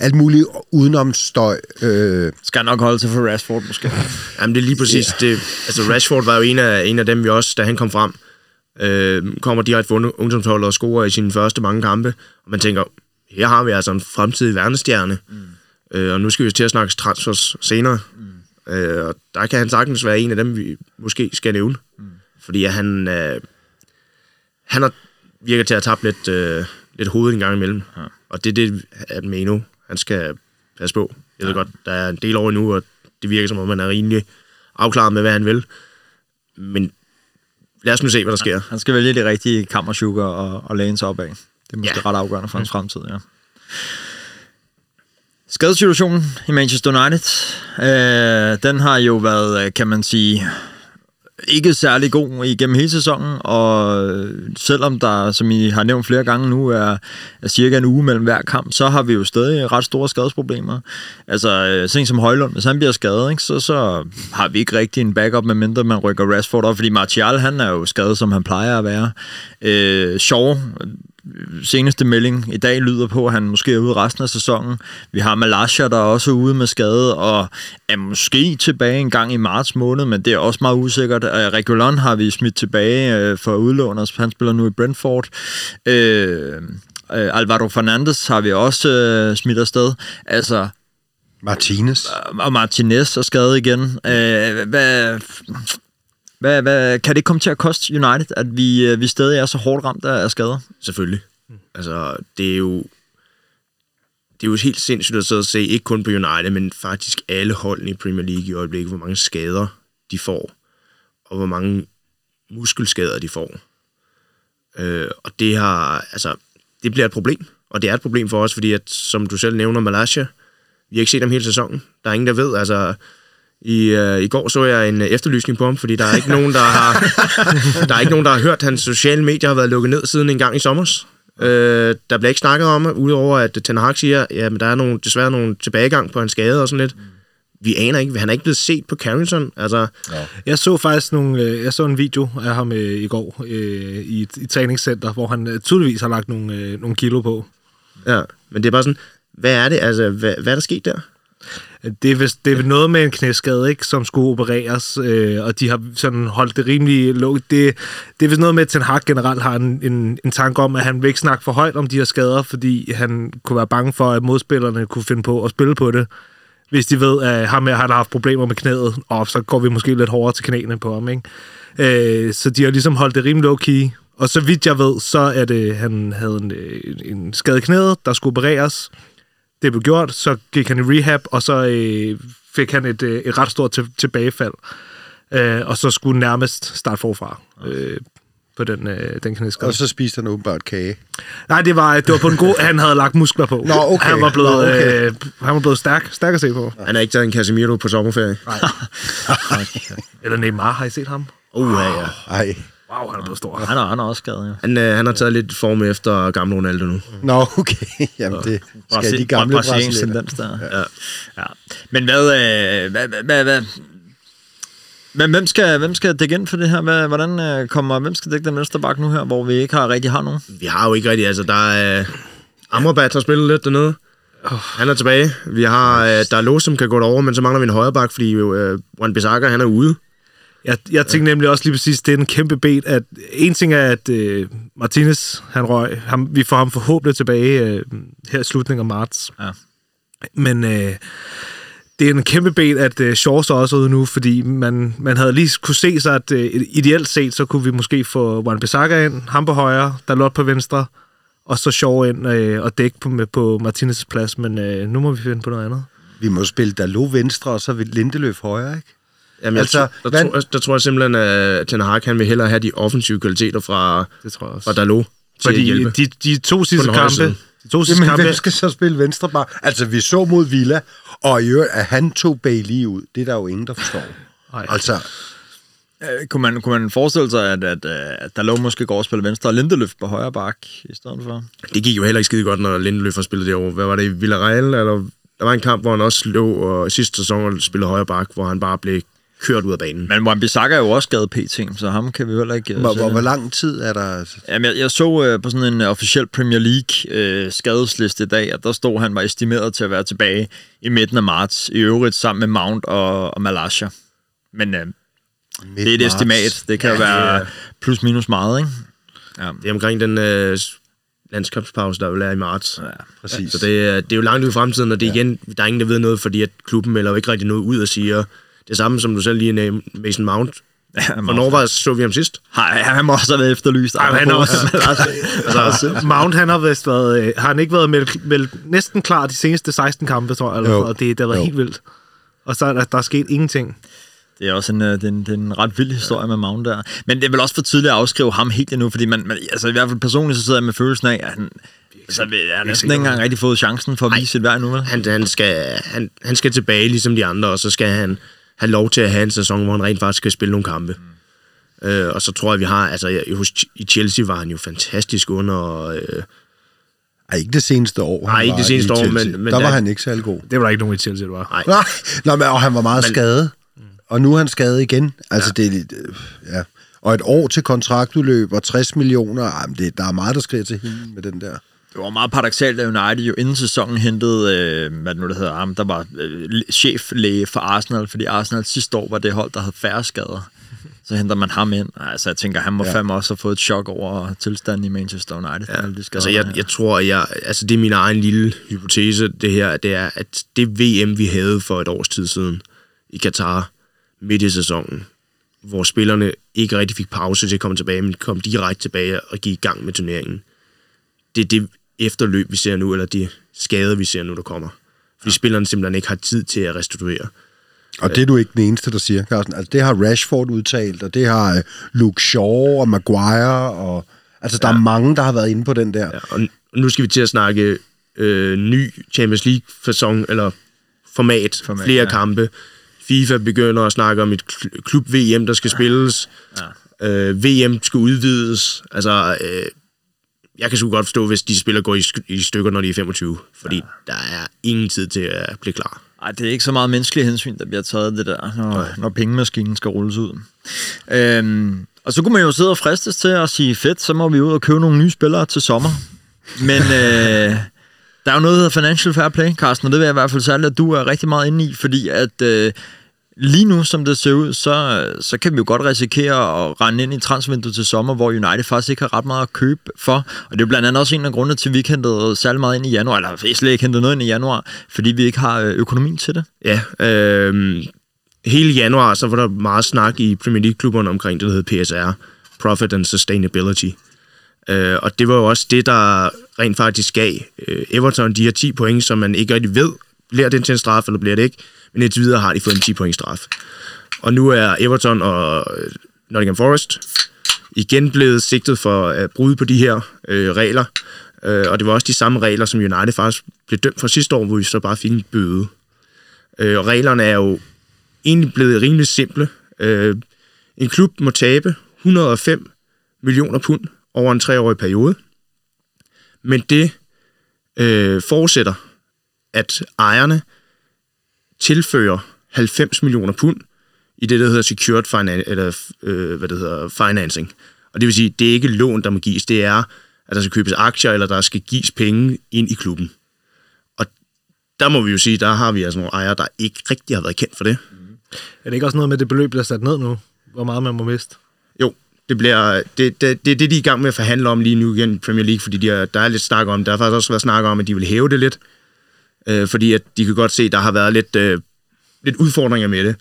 alt muligt udenom støj. Øh. Skal nok holde sig for Rashford, måske. Jamen, det er lige præcis yeah. det. Altså, Rashford var jo en af, en af dem, vi også, da han kom frem, øh, kommer direkte fra ungdomsholdet og scorer i sine første mange kampe. Og man tænker, her har vi altså en fremtidig verdensstjerne. Mm. Øh, og nu skal vi til at snakke transfers senere. Mm. Øh, og der kan han sagtens være en af dem, vi måske skal nævne. Mm. Fordi han, øh, han har virker til at tabe lidt, øh, lidt hovedet en gang imellem. Ja. Og det er det, at Meno han skal passe på. Jeg ved ja. godt, der er en del år endnu, og det virker som om, man er rimelig afklaret med, hvad han vil. Men lad os nu se, hvad der sker. Ja, han skal vælge de rigtige kammersugar og, og læne sig op af. Det er måske ja. ret afgørende for hans fremtid, ja. Skadesituationen i Manchester United, øh, den har jo været, øh, kan man sige, ikke særlig god igennem hele sæsonen, og selvom der, som I har nævnt flere gange nu, er, er cirka en uge mellem hver kamp, så har vi jo stadig ret store skadesproblemer. Altså, sådan som Højlund, hvis han bliver skadet, ikke, så, så har vi ikke rigtig en backup, medmindre man rykker Rashford op, fordi Martial, han er jo skadet, som han plejer at være. Øh, Shaw seneste melding i dag lyder på, at han måske er ude resten af sæsonen. Vi har Malasha, der er også ude med skade, og er måske tilbage en gang i marts måned, men det er også meget usikkert. Regulon har vi smidt tilbage øh, for udlåner, han spiller nu i Brentford. Øh, øh, Alvaro Fernandes har vi også øh, smidt afsted. Altså, Martinez. Og Martinez er skadet igen. Øh, hvad, hvad, hvad, kan det komme til at koste United, at vi, øh, vi stadig er så hårdt ramt af skader? Selvfølgelig. Altså, det er jo det er jo helt sindssygt at sidde og se, ikke kun på United, men faktisk alle holdene i Premier League i øjeblikket, hvor mange skader de får, og hvor mange muskelskader de får. Øh, og det har, altså, det bliver et problem, og det er et problem for os, fordi at, som du selv nævner, Malaysia, vi har ikke set dem hele sæsonen. Der er ingen, der ved, altså, i, øh, I går så jeg en efterlysning på ham, fordi der er ikke nogen, der har, der er ikke nogen, der har hørt, at hans sociale medier har været lukket ned siden en gang i sommer. Øh, der bliver ikke snakket om, udover at Ten Hag siger, at der er nogle, desværre nogle tilbagegang på hans skade og sådan lidt. Vi aner ikke, han er ikke blevet set på Carrington. Altså, ja. Jeg så faktisk nogle, øh, jeg så en video af ham øh, i går øh, i, i træningscenter, hvor han øh, tydeligvis har lagt nogle, øh, nogle kilo på. Ja, men det er bare sådan, hvad er det, altså, hvad, hvad er der sket der? Det er, vist, det er noget med en knæskade, ikke, som skulle opereres, øh, og de har sådan holdt det rimelig lukket. Det, det er vist noget med, at Ten Hag generelt har en, en, en tanke om, at han vil ikke snakke for højt om de her skader, fordi han kunne være bange for, at modspillerne kunne finde på at spille på det. Hvis de ved, at ham her har haft problemer med knæet, og så går vi måske lidt hårdere til knæene på ham. Ikke? Øh, så de har ligesom holdt det rimelig low-key. Og så vidt jeg ved, så er det, han havde en, en skade knæet, der skulle opereres det blev gjort, så gik han i rehab, og så øh, fik han et, øh, et ret stort til, tilbagefald. Øh, og så skulle nærmest starte forfra. Øh, på den, øh, den knæskade. Og så spiste han åbenbart kage. Nej, det var, det var på en god... han havde lagt muskler på. Nå, okay. Han var blevet, Nå, okay. øh, han var blevet stærk, stærk at se på. Han er ikke taget en Casemiro på sommerferie. Nej. Eller Neymar, har I set ham? Uh, ja, ja. Ej. Wow, han er blevet stor. Han er, han er også skadet, ja. Han, øh, han har taget lidt form efter gamle Ronaldo nu. Nå, okay. Jamen, det skal Brasil- de gamle brasiliansk brasilianere. tendens der. Ja. ja. Men hvad, øh, hvad, hvad, hvad, hvad, men hvem skal, hvem skal dække ind for det her? Hvad, hvordan øh, kommer, hvem skal dække den venstre bak nu her, hvor vi ikke har rigtig har nogen? Vi har jo ikke rigtig, altså der er... Amrabat har spillet lidt dernede. Han er tilbage. Vi har, øh, der er Lås, som kan gå derover, men så mangler vi en højre bak, fordi øh, Juan Bissaka, han er ude. Jeg, jeg tænkte nemlig også lige præcis, det er en kæmpe bed, at en ting er, at øh, Martinez, han røg, ham, vi får ham forhåbentlig tilbage øh, her i slutningen af marts. Ja. Men øh, det er en kæmpe bed, at øh, Shaw så også ude nu, fordi man, man havde lige kunne se sig, at øh, ideelt set, så kunne vi måske få Juan Bissaka ind, ham på højre, Dalot på venstre, og så Shaw ind øh, og dække på, på Martinez' plads, men øh, nu må vi finde på noget andet. Vi må spille Dalot venstre, og så vil Lindeløf højre, ikke? Jamen, Altså, altså, der, hvad- tror, jeg- der tror jeg simpelthen, at Ten Hag han vil hellere have de offensive kvaliteter fra, Det tror jeg også. fra Dalot til at Fordi hjælpe. de, de to sidste kampe, de to sidste Jamen, kampe, hvem skal så spille venstre bak? Altså, vi så mod Villa, og i øvrigt, at han tog Bailey ud, det er der jo ingen, der forstår. Altså, Øh, kunne, man, kunne man forestille sig, at, at, at der lå måske går og spille venstre og Lindeløf på højre bak i stedet for? Det gik jo heller ikke skide godt, når Lindeløf har spillet derovre. Hvad var det? Villarreal? Eller der var en kamp, hvor han også lå og sidste sæson spillede højre bak, hvor han bare blev kørt ud af banen. Men Wan-Bissaka er jo også skadet pt, så ham kan vi heller ikke... Hvor, hvor, hvor lang tid er der... Jamen, jeg, jeg så øh, på sådan en officiel Premier League øh, skadesliste i dag, at der stod, han var estimeret til at være tilbage i midten af marts, i øvrigt sammen med Mount og, og Malaysia. Men øh, det er et estimat. Det kan ja, være plus minus meget, ikke? Ja. Det er omkring den øh, landskampspause, der vil være i marts. Ja, præcis. Så det, er, det er jo langt ud i fremtiden, og det er igen, der er ingen, der ved noget, fordi at klubben melder jo ikke rigtig noget ud og siger, det samme som du selv lige nævnte, Mason Mount. Ja, Hvornår var, så vi ham sidst? Nej, han må også have været efterlyst. Ej, han også, altså, Mount, han har vist været, øh, har han ikke været meldt, meldt næsten klar de seneste 16 kampe, tror jeg, eller, og det, det har været jo. helt vildt. Og så er der, der er sket ingenting. Det er også en, øh, det er en, det er en ret vild historie med Mount der. Men det er vel også for tidligt at afskrive ham helt endnu, fordi man, man altså i hvert fald personligt så sidder jeg med følelsen af, at han, altså, jeg har næsten ikke engang rigtig fået chancen for at vise sit værd nu. Vel? Han, han, skal, han, han skal tilbage ligesom de andre, og så skal han have lov til at have en sæson, hvor han rent faktisk skal spille nogle kampe. Mm. Øh, og så tror jeg, vi har, altså hos, i Chelsea var han jo fantastisk under... Øh, ej, ikke det seneste år. Nej, ikke det seneste år, men, men... Der var der, han ikke særlig god. Det var der ikke nogen i Chelsea, det var. Nej. Nej, Nå, men, og han var meget men, skadet. Og nu er han skadet igen. Altså, ja. det ja. Og et år til kontraktudløb og 60 millioner. Ej, det, der er meget, der skriger til hende med den der. Det var meget paradoxalt, at United jo inden sæsonen hentede, øh, hvad det nu det hedder, ham, der var øh, cheflæge for Arsenal, fordi Arsenal sidste år var det hold, der havde færre skader. Så henter man ham ind. Altså, jeg tænker, han må ja. fandme også have fået et chok over tilstanden i Manchester United. Ja. De altså, jeg, jeg tror, at jeg, altså, det er min egen lille hypotese, det her, det er, at det VM, vi havde for et års tid siden i Katar, midt i sæsonen, hvor spillerne ikke rigtig fik pause til at komme tilbage, men kom direkte tilbage og gik i gang med turneringen. Det det efterløb, vi ser nu, eller de skader, vi ser nu, der kommer. Fordi ja. spillerne simpelthen ikke har tid til at restituere. Og det er du ikke den eneste, der siger, Carsten. Altså, det har Rashford udtalt, og det har øh, Luke Shaw og Maguire, og altså, der ja. er mange, der har været inde på den der. Ja, og nu skal vi til at snakke øh, ny Champions League-fasong, eller format, format flere ja. kampe. FIFA begynder at snakke om et klub-VM, der skal spilles. Ja. Øh, VM skal udvides. Altså, øh, jeg kan sgu godt forstå, hvis de spiller går i, i stykker, når de er 25, fordi ja. der er ingen tid til at blive klar. Nej, det er ikke så meget menneskelig hensyn, der bliver taget det der, når, når pengemaskinen skal rulles ud. Øhm, og så kunne man jo sidde og fristes til at sige, fedt, så må vi ud og købe nogle nye spillere til sommer. Men øh, der er jo noget, der hedder Financial Fair Play, Carsten, og det vil jeg i hvert fald særligt, at du er rigtig meget inde i, fordi at øh, lige nu, som det ser ud, så, så kan vi jo godt risikere at rende ind i transfervinduet til sommer, hvor United faktisk ikke har ret meget at købe for. Og det er blandt andet også en af grundene til, at vi ikke hentede særlig meget ind i januar, eller slet ikke hentede noget ind i januar, fordi vi ikke har øh, økonomien til det. Ja, øh, hele januar, så var der meget snak i Premier League-klubberne omkring det, der hedder PSR, Profit and Sustainability. Øh, og det var jo også det, der rent faktisk gav øh, Everton de her 10 point, som man ikke rigtig ved, bliver det til en straf, eller bliver det ikke men indtil videre har de fået en 10 point straf. Og nu er Everton og øh, Nottingham Forest igen blevet sigtet for øh, at bryde på de her øh, regler. Øh, og det var også de samme regler, som United faktisk blev dømt for sidste år, hvor vi så bare fik en bøde. Øh, og reglerne er jo egentlig blevet rimelig simple. Øh, en klub må tabe 105 millioner pund over en treårig periode. Men det øh, forudsætter, at ejerne tilfører 90 millioner pund i det, der hedder secured finan- eller, øh, hvad det hedder, financing. Og det vil sige, det er ikke lån, der må gives, det er, at der skal købes aktier, eller der skal gives penge ind i klubben. Og der må vi jo sige, der har vi altså nogle ejere, der ikke rigtig har været kendt for det. Er det ikke også noget med det beløb, der er sat ned nu? Hvor meget man må miste? Jo, det bliver det, det, det, det de er i gang med at forhandle om lige nu igen i Premier League, fordi de er, der er lidt snak om, der har faktisk også været snak om, at de vil hæve det lidt øh, fordi at de kan godt se, at der har været lidt, øh, lidt udfordringer med det.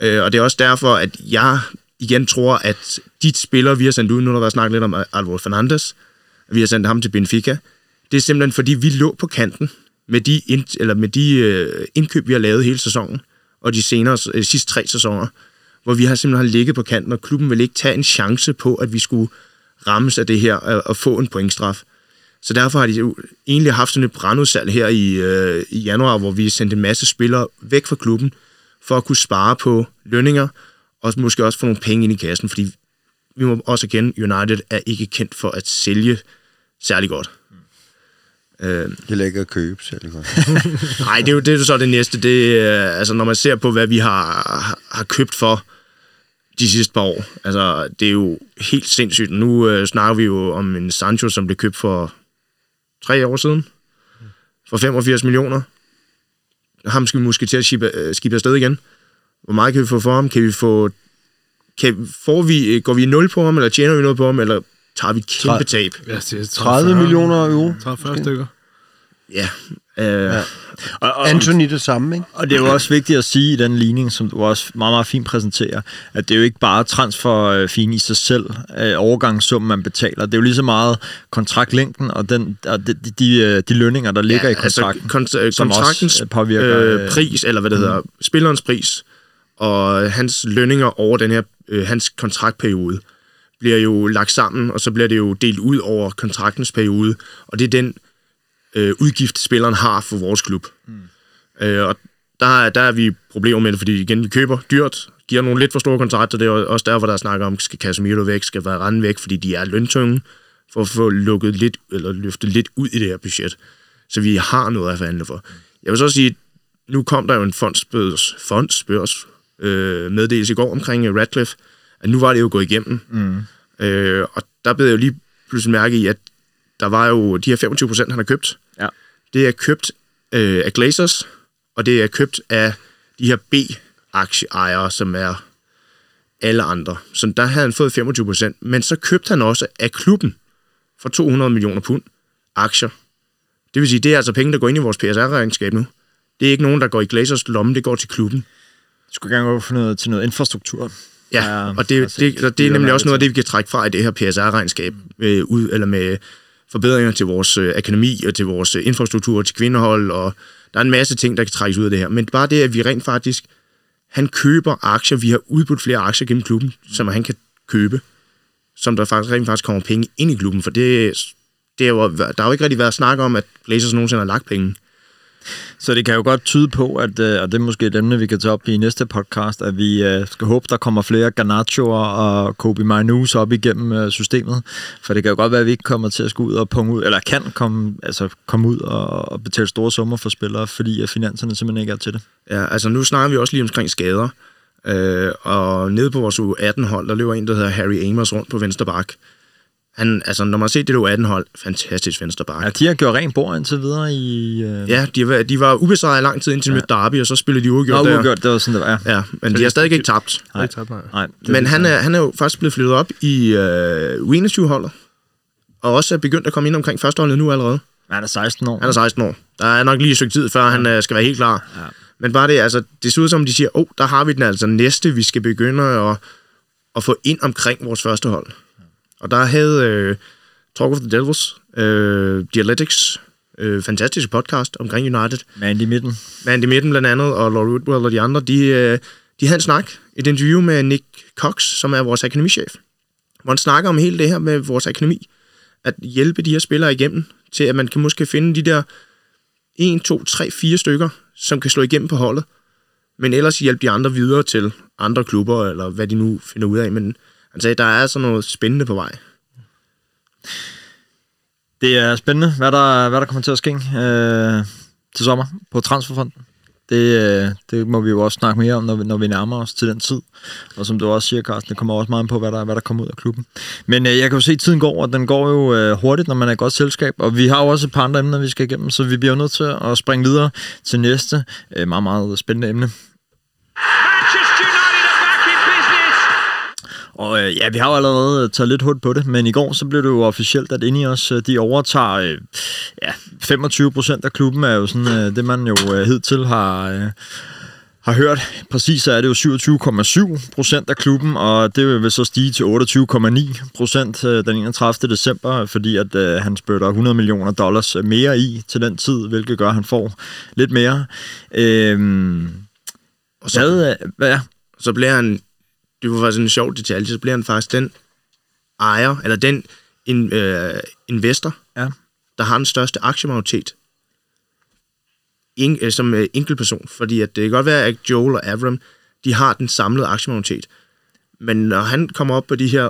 Øh, og det er også derfor, at jeg igen tror, at de spillere, vi har sendt ud, nu har der været snakket lidt om Alvaro Fernandes, vi har sendt ham til Benfica, det er simpelthen fordi, vi lå på kanten med de, ind, eller med de øh, indkøb, vi har lavet hele sæsonen, og de senere, øh, sidste tre sæsoner, hvor vi har simpelthen ligget på kanten, og klubben vil ikke tage en chance på, at vi skulle rammes af det her og, og få en pointstraf. Så derfor har de jo egentlig haft sådan et brandudsalg her i, øh, i januar, hvor vi sendte en masse spillere væk fra klubben for at kunne spare på lønninger og måske også få nogle penge ind i kassen, fordi vi må også erkende, United er ikke kendt for at sælge særlig godt. Det er ikke at købe selv. Nej, det er jo det er så det næste. Det, er, altså, når man ser på, hvad vi har, har- har købt for de sidste par år, altså, det er jo helt sindssygt. Nu øh, snakker vi jo om en Sancho, som blev købt for tre år siden. For 85 millioner. Ham skal vi måske til at skibe, øh, skibe afsted igen. Hvor meget kan vi få for ham? Kan vi få... Kan, får vi, går vi i nul på ham, eller tjener vi noget på ham, eller tager vi et kæmpe tab? Ja, det er 30 millioner euro. 30-40 stykker. Ja. Øh, ja. Og, og, Anthony det samme, ikke? Og det er jo også vigtigt at sige i den ligning, som du også meget, meget fint præsenterer, at det er jo ikke bare transferfin i sig selv, øh, overgangssummen, man betaler. Det er jo lige så meget kontraktlængden og, den, og de, de, øh, de lønninger, der ligger i kontrakten, Altså, kont- som kontraktens også øh, påvirker... øh, pris, eller hvad det hedder, spillerens pris, og hans lønninger over den her, øh, hans kontraktperiode, bliver jo lagt sammen, og så bliver det jo delt ud over kontraktens periode, og det er den øh, udgift, spilleren har for vores klub. Mm. Øh, og der, er- der er vi problemer med det, fordi igen, vi køber dyrt, giver nogle lidt for store kontrakter, det er også der er snakker om, skal Casemiro væk, skal Varane væk, fordi de er løntunge, for at få lukket lidt, eller løftet lidt ud i det her budget. Så vi har noget at forhandle for. Jeg vil så sige, nu kom der jo en fondsbørs, fondsbørs øh, meddelelse i går omkring øh, Radcliffe, at nu var det jo gået igennem. Mm. Øh, og der blev jeg jo lige pludselig mærke i, at der var jo de her 25 procent, han har købt. Ja. Det er købt øh, af Glazers, og det er købt af de her B-aktieejere, som er alle andre. Så der havde han fået 25 procent, men så købte han også af klubben for 200 millioner pund aktier. Det vil sige, det er altså penge, der går ind i vores PSR-regnskab nu. Det er ikke nogen, der går i Glazers lomme, det går til klubben. Du skulle gerne gå for noget, til noget infrastruktur. Ja, og det, altså, det, og det er det er nemlig også noget af det, vi kan trække fra i det her PSR-regnskab, øh, ud, eller med forbedringer til vores øh, akademi og til vores øh, infrastruktur, til kvindehold, og der er en masse ting, der kan trækkes ud af det her. Men bare det, at vi rent faktisk, han køber aktier, vi har udbudt flere aktier gennem klubben, som han kan købe, som der faktisk rent faktisk kommer penge ind i klubben, for det, det er jo, der har jo ikke rigtig været snak om, at Blazers nogensinde har lagt penge. Så det kan jo godt tyde på, at, øh, og det er måske et emne, vi kan tage op i næste podcast, at vi øh, skal håbe, der kommer flere Garnachoer og Kobe Mainus op igennem øh, systemet. For det kan jo godt være, at vi ikke kommer til at skulle ud og punge ud, eller kan komme, altså komme ud og, og betale store summer for spillere, fordi at finanserne simpelthen ikke er til det. Ja, altså nu snakker vi også lige omkring skader. Øh, og nede på vores U18-hold, der løber en, der hedder Harry Amos rundt på venstre bak. Han, altså, når man set det U18-hold, fantastisk venstre bak. Ja, de har gjort rent bord indtil videre i... Øh, Ja, de, var, de var ubesejret lang tid indtil ja. mødte Derby, og så spillede de uafgjort der. uafgjort, det var sådan, det var. Ja. Ja, men de har stadig ikke tabt. Nej, tak, nej. Nej, Men han er, han er jo faktisk blevet flyttet op i øh, U21-holdet, og også er begyndt at komme ind omkring førsteholdet nu allerede. han er 16 år. Han er 16 år. Der er nok lige et stykke tid, før han øh, skal være helt klar. Ja. Men bare det, altså, det ser ud som, de siger, åh, oh, der har vi den altså næste, vi skal begynde at, at få ind omkring vores første hold. Og der havde øh, Talk of the Devils, øh, Dialectics, øh, fantastisk podcast omkring United. Mandy midten. Mandy Midten blandt andet, og Laurie Woodwell og de andre, de, øh, de havde en snak, et interview med Nick Cox, som er vores akademichef, hvor han snakker om hele det her med vores akademi, at hjælpe de her spillere igennem, til at man kan måske finde de der 1, 2, 3, 4 stykker, som kan slå igennem på holdet, men ellers hjælpe de andre videre til andre klubber, eller hvad de nu finder ud af. Men han sagde, der er sådan noget spændende på vej. Det er spændende, hvad der, hvad der kommer til at ske øh, til sommer på transferfonden. Det, øh, det må vi jo også snakke mere om, når vi, når vi nærmer os til den tid. Og som du også siger, Carsten, det kommer også meget an på, hvad der, hvad der kommer ud af klubben. Men øh, jeg kan jo se, at tiden går, og den går jo øh, hurtigt, når man er et godt selskab. Og vi har jo også et par andre emner, vi skal igennem, så vi bliver jo nødt til at springe videre til næste øh, meget, meget spændende emne. Ah United are back in business. Og øh, ja, vi har jo allerede taget lidt hul på det, men i går så blev det jo officielt, at Ineos øh, de overtager øh, ja, 25 procent af klubben, er jo sådan øh, det, man jo øh, hidtil har... Øh, har hørt. Præcis så er det jo 27,7 procent af klubben, og det vil så stige til 28,9 procent øh, den 31. december, fordi at øh, han spytter 100 millioner dollars mere i til den tid, hvilket gør, at han får lidt mere. Øhm, Og så, hvad, øh, hvad er? så bliver han, det var faktisk en sjov detalje, så bliver han faktisk den ejer, eller den in, øh, investor, Ja. der har den største aktiemajoritet in, øh, som øh, enkeltperson. Fordi at det kan godt være, at Joel og Avram, de har den samlede aktiemajoritet. Men når han kommer op på de her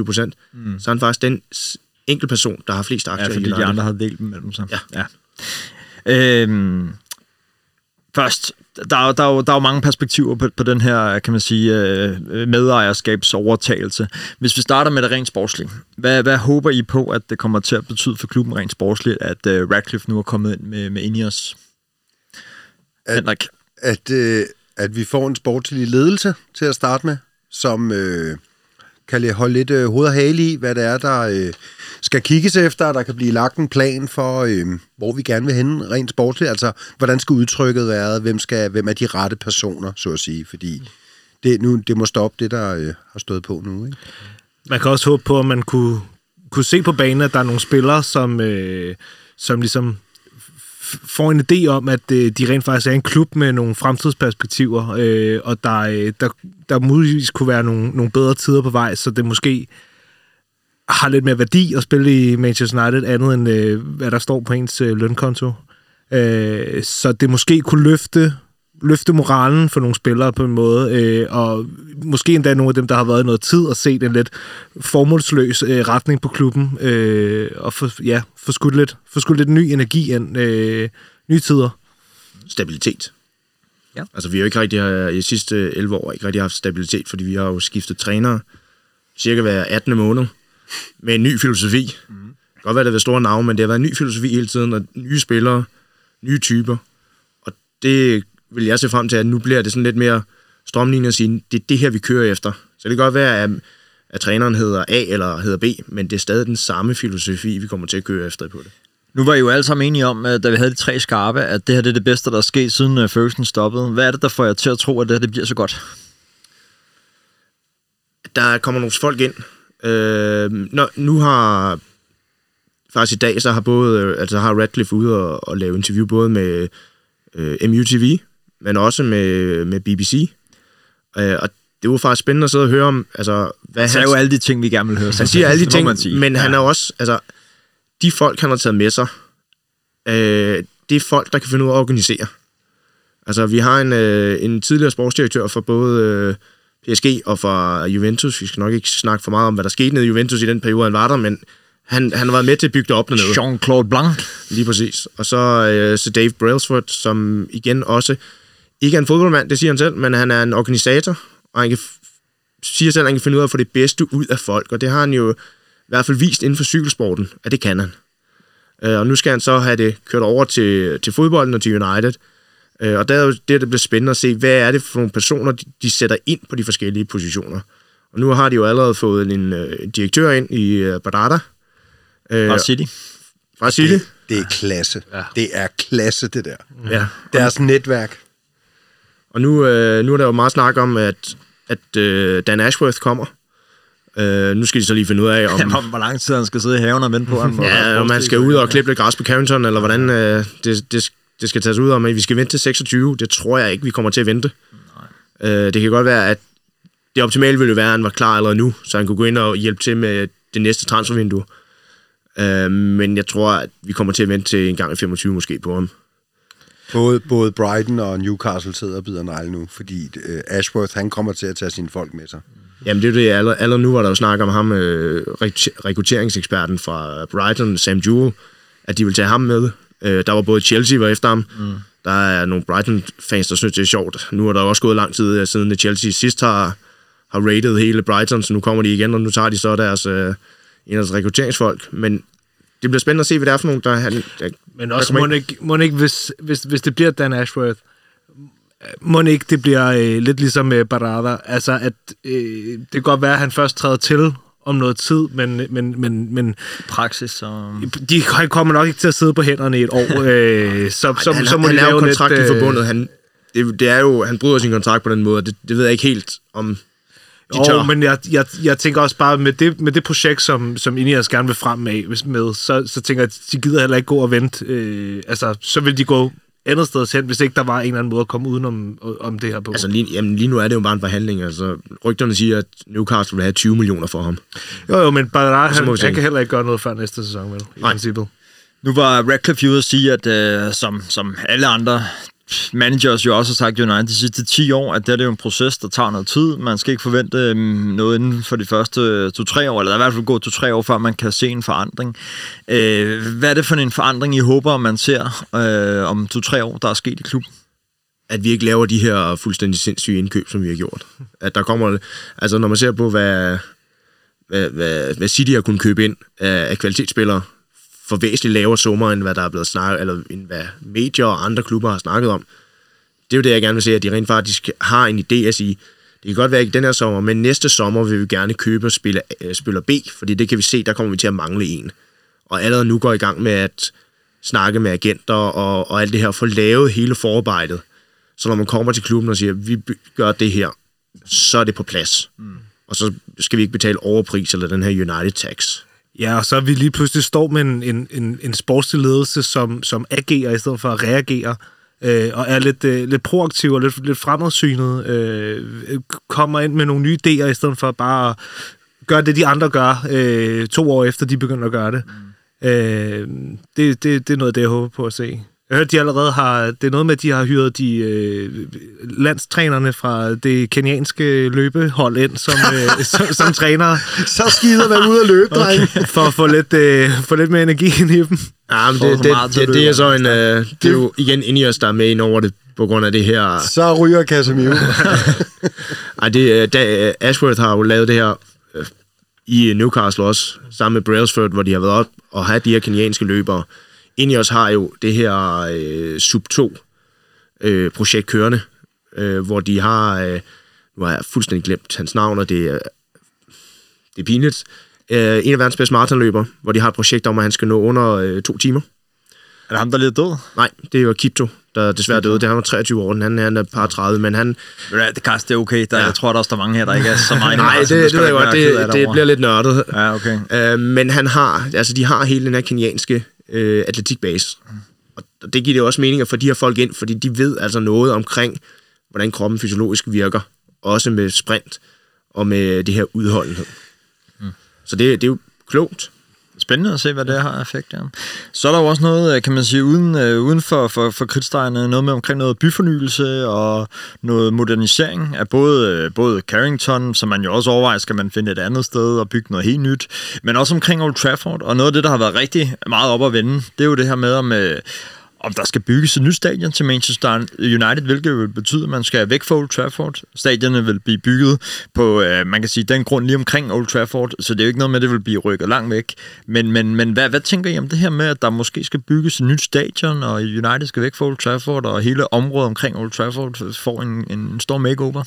28-29 procent, mm. så er han faktisk den s- enkelte person, der har flest aktier Ja, fordi de andre havde delt dem mellem sig. Ja. ja. Øhm, først, der er, der, er jo, der er jo mange perspektiver på, på den her, kan man sige, øh, medejerskabsovertagelse. Hvis vi starter med det rent sportslige, hvad, hvad håber I på, at det kommer til at betyde for klubben rent sportsligt, at øh, Radcliffe nu er kommet ind med, med Ineos? At- Henrik? at, øh, at vi får en sportslig ledelse til at starte med, som øh, kan holde lidt øh, hoved og hale i, hvad det er, der øh, skal kigges efter, at der kan blive lagt en plan for, øh, hvor vi gerne vil hen rent sportsligt. Altså, hvordan skal udtrykket være? Hvem, skal, hvem er de rette personer, så at sige? Fordi det, nu, det må stoppe det, der øh, har stået på nu. Ikke? Man kan også håbe på, at man kunne, kunne se på banen, at der er nogle spillere, som, øh, som ligesom får en idé om, at øh, de rent faktisk er en klub med nogle fremtidsperspektiver, øh, og der, øh, der, der muligvis kunne være nogle, nogle bedre tider på vej, så det måske har lidt mere værdi at spille i Manchester United, andet end øh, hvad der står på ens øh, lønkonto. Øh, så det måske kunne løfte løfte moralen for nogle spillere på en måde, øh, og måske endda nogle af dem, der har været i noget tid og set en lidt formålsløs øh, retning på klubben, øh, og for, ja, få skudt lidt, få skudt lidt ny energi ind, øh, nye tider. Stabilitet. Ja. Altså, vi har jo ikke rigtig har, i de sidste 11 år ikke rigtig haft stabilitet, fordi vi har jo skiftet trænere cirka hver 18. måned med en ny filosofi. Mm. Godt være, det har været store navne, men det har været en ny filosofi hele tiden, og nye spillere, nye typer. Og det vil jeg se frem til, at nu bliver det sådan lidt mere strømlignet at sige, det er det her, vi kører efter. Så det kan godt være, at, at træneren hedder A eller hedder B, men det er stadig den samme filosofi, vi kommer til at køre efter på det. Nu var I jo alle sammen enige om, at da vi havde de tre skarpe, at det her det er det bedste, der er sket siden øh, Ferguson stoppede. Hvad er det, der får jer til at tro, at det her det bliver så godt? der kommer nogle folk ind. Øh, når, nu har faktisk i dag, så har både, øh, altså har Radcliffe ude og, og lave interview både med øh, MUTV, men også med, med BBC. Øh, og det var faktisk spændende at sidde og høre om, altså, hvad Han sagde jo alle de ting, vi gerne vil høre. han siger alle de ting, men han er også, altså, de folk, han har taget med sig, øh, det er folk, der kan finde ud af at organisere. Altså, vi har en, øh, en tidligere sportsdirektør for både øh, PSG og for Juventus. Vi skal nok ikke snakke for meget om, hvad der skete nede i Juventus i den periode, han var der, men han, han har været med til at bygge det op dernede. Jean-Claude Blanc. Lige præcis. Og så, øh, så Dave Brailsford, som igen også ikke er en fodboldmand, det siger han selv, men han er en organisator, og han kan, siger selv, at han kan finde ud af at få det bedste ud af folk, og det har han jo i hvert fald vist inden for cykelsporten, at det kan han. Øh, og nu skal han så have det kørt over til, til fodbolden og til United. Øh, og der er jo det, der bliver spændende at se, hvad er det for nogle personer, de, de sætter ind på de forskellige positioner. Og nu har de jo allerede fået en øh, direktør ind i øh, Badada. Øh, Fra City. fra City. Det, det er klasse. Ja. Det er klasse, det der. Ja. Deres netværk. Og nu, øh, nu er der jo meget snak om, at, at øh, Dan Ashworth kommer. Øh, nu skal de så lige finde ud af, om, Jamen, hvor lang tid han skal sidde i haven og vente på ham. ja, om man skal ud og klippe lidt græs på Carrington, eller hvordan øh, det, det, det skal tages ud om. Men vi skal vente til 26. Det tror jeg ikke, vi kommer til at vente. Øh, det kan godt være, at det optimale ville jo være, at han var klar allerede nu, så han kunne gå ind og hjælpe til med det næste transfervindue. Øh, men jeg tror, at vi kommer til at vente til en gang i 25 måske på ham. Både, både Brighton og Newcastle sidder og bider negl nu, fordi øh, Ashworth, han kommer til at tage sine folk med sig. Jamen det er det, allerede, allerede nu var der jo snak om ham, øh, rekru- rekrutteringseksperten fra Brighton, Sam Jewell, at de vil tage ham med. Øh, der var både Chelsea var efter ham, mm. der er nogle Brighton-fans, der synes, det er sjovt. Nu er der også gået lang tid øh, siden, Chelsea sidst har, har rated hele Brighton, så nu kommer de igen, og nu tager de så deres, øh, en af deres rekrutteringsfolk. Men det bliver spændende at se, hvad det er for nogen, der... Han, der Men der også, kommer må ikke, må ikke hvis, hvis, hvis det bliver Dan Ashworth, må ikke det bliver øh, lidt ligesom med Barada, altså at øh, det kan godt være, at han først træder til om noget tid, men, men, men, men Praksis og... de han kommer nok ikke til at sidde på hænderne i et år, øh, så, så, han, så må han de jo lave kontraktligt lidt, øh, forbundet. Han, det, det er jo, han bryder sin kontrakt på den måde, og det, det ved jeg ikke helt, om de tør. Jo, men jeg, jeg, jeg tænker også bare, med det, med det projekt, som, som Ineos gerne vil frem med, hvis- med så, så tænker jeg, at de gider heller ikke gå og vente. Øh, altså, så vil de gå andet sted hen, hvis ikke der var en eller anden måde at komme udenom om det her på. Altså lige, jamen, lige nu er det jo bare en forhandling. Altså, rygterne siger, at Newcastle vil have 20 millioner for ham. jo, jo, men vi han, han kan heller ikke gøre noget før næste sæson, vel? I Nej. princippet. Nu var Radcliffe ude at sige, at øh, som, som alle andre managers jo også har sagt United de sidste 10 år, at det, er det jo en proces, der tager noget tid. Man skal ikke forvente øhm, noget inden for de første øh, 2-3 år, eller der er i hvert fald gået 2-3 år, før man kan se en forandring. Øh, hvad er det for en forandring, I håber, man ser øh, om 2-3 år, der er sket i klubben? at vi ikke laver de her fuldstændig sindssyge indkøb, som vi har gjort. At der kommer, altså når man ser på, hvad, hvad, hvad, hvad City har kunnet købe ind af, af kvalitetsspillere for væsentligt lavere summer, end hvad der er blevet snakket, eller end hvad medier og andre klubber har snakket om. Det er jo det, jeg gerne vil se, at de rent faktisk har en idé at sige, det kan godt være ikke den her sommer, men næste sommer vil vi gerne købe spiller, spiller B, fordi det kan vi se, der kommer vi til at mangle en. Og allerede nu går i gang med at snakke med agenter og, og alt det her, for lavet hele forarbejdet. Så når man kommer til klubben og siger, vi gør det her, så er det på plads. Mm. Og så skal vi ikke betale overpris eller den her United Tax. Ja, og så er vi lige pludselig står med en, en, en, en sportslig ledelse, som, som agerer i stedet for at reagere, øh, og er lidt, øh, lidt proaktiv og lidt, lidt fremadsynet, øh, kommer ind med nogle nye idéer, i stedet for bare at gøre det, de andre gør, øh, to år efter de begynder at gøre det. Mm. Øh, det, det. Det er noget af det, jeg håber på at se. Jeg hørte, de allerede har... Det er noget med, at de har hyret de øh, landstrænerne fra det kenianske løbehold ind som, øh, som, som trænere. Så skider man ud og løbe, dreng. Okay. For at få lidt, øh, få lidt mere energi ind i dem. Ja, men det, det, det, det, er så en... Øh, det er jo igen Ineos, der er med ind over det på grund af det her... Så ryger Casemiro. Ej, det, da, Ashworth har jo lavet det her øh, i Newcastle også, sammen med Brailsford, hvor de har været op og have de her kenianske løbere. Ineos har jo det her øh, Sub-2 øh, kørende, øh, hvor de har, øh, nu har jeg fuldstændig glemt hans navn, og det er, det er pinligt, øh, en af verdens bedste maratonløber, hvor de har et projekt om, at han skal nå under øh, to timer. Er det ham, der er lidt død? Nej, det er jo Kipto, der desværre døde. Det er han var 23 år, han, han er par 30, men han... Ja, det, Karst, det er okay. Der, ja. Jeg tror, der også der er mange her, der ikke er så meget... Nej, det, det, det, det, godt. Det, det bliver lidt nørdet. Ja, okay. Øh, men han har, altså de har hele den her kenianske øh, atletikbase. Og det giver det også mening at få de her folk ind, fordi de ved altså noget omkring, hvordan kroppen fysiologisk virker. Også med sprint og med det her udholdenhed. Mm. Så det, det er jo klogt. Spændende at se, hvad det har effekt, ja. Så er der jo også noget, øh, kan man sige, uden, uh, uden for, for, for kridtstregerne, noget med omkring noget byfornyelse og noget modernisering af både, øh, både Carrington, som man jo også overvejer, skal man finde et andet sted og bygge noget helt nyt, men også omkring Old Trafford. Og noget af det, der har været rigtig meget op at vende, det er jo det her med, om, om der skal bygges et nyt stadion til Manchester United, hvilket vil betyde, at man skal væk fra Old Trafford. Stadionet vil blive bygget på, øh, man kan sige, den grund lige omkring Old Trafford, så det er jo ikke noget med, at det vil blive rykket langt væk. Men, men, men hvad, hvad tænker I om det her med, at der måske skal bygges et nyt stadion, og United skal væk fra Old Trafford, og hele området omkring Old Trafford får en, en stor makeover?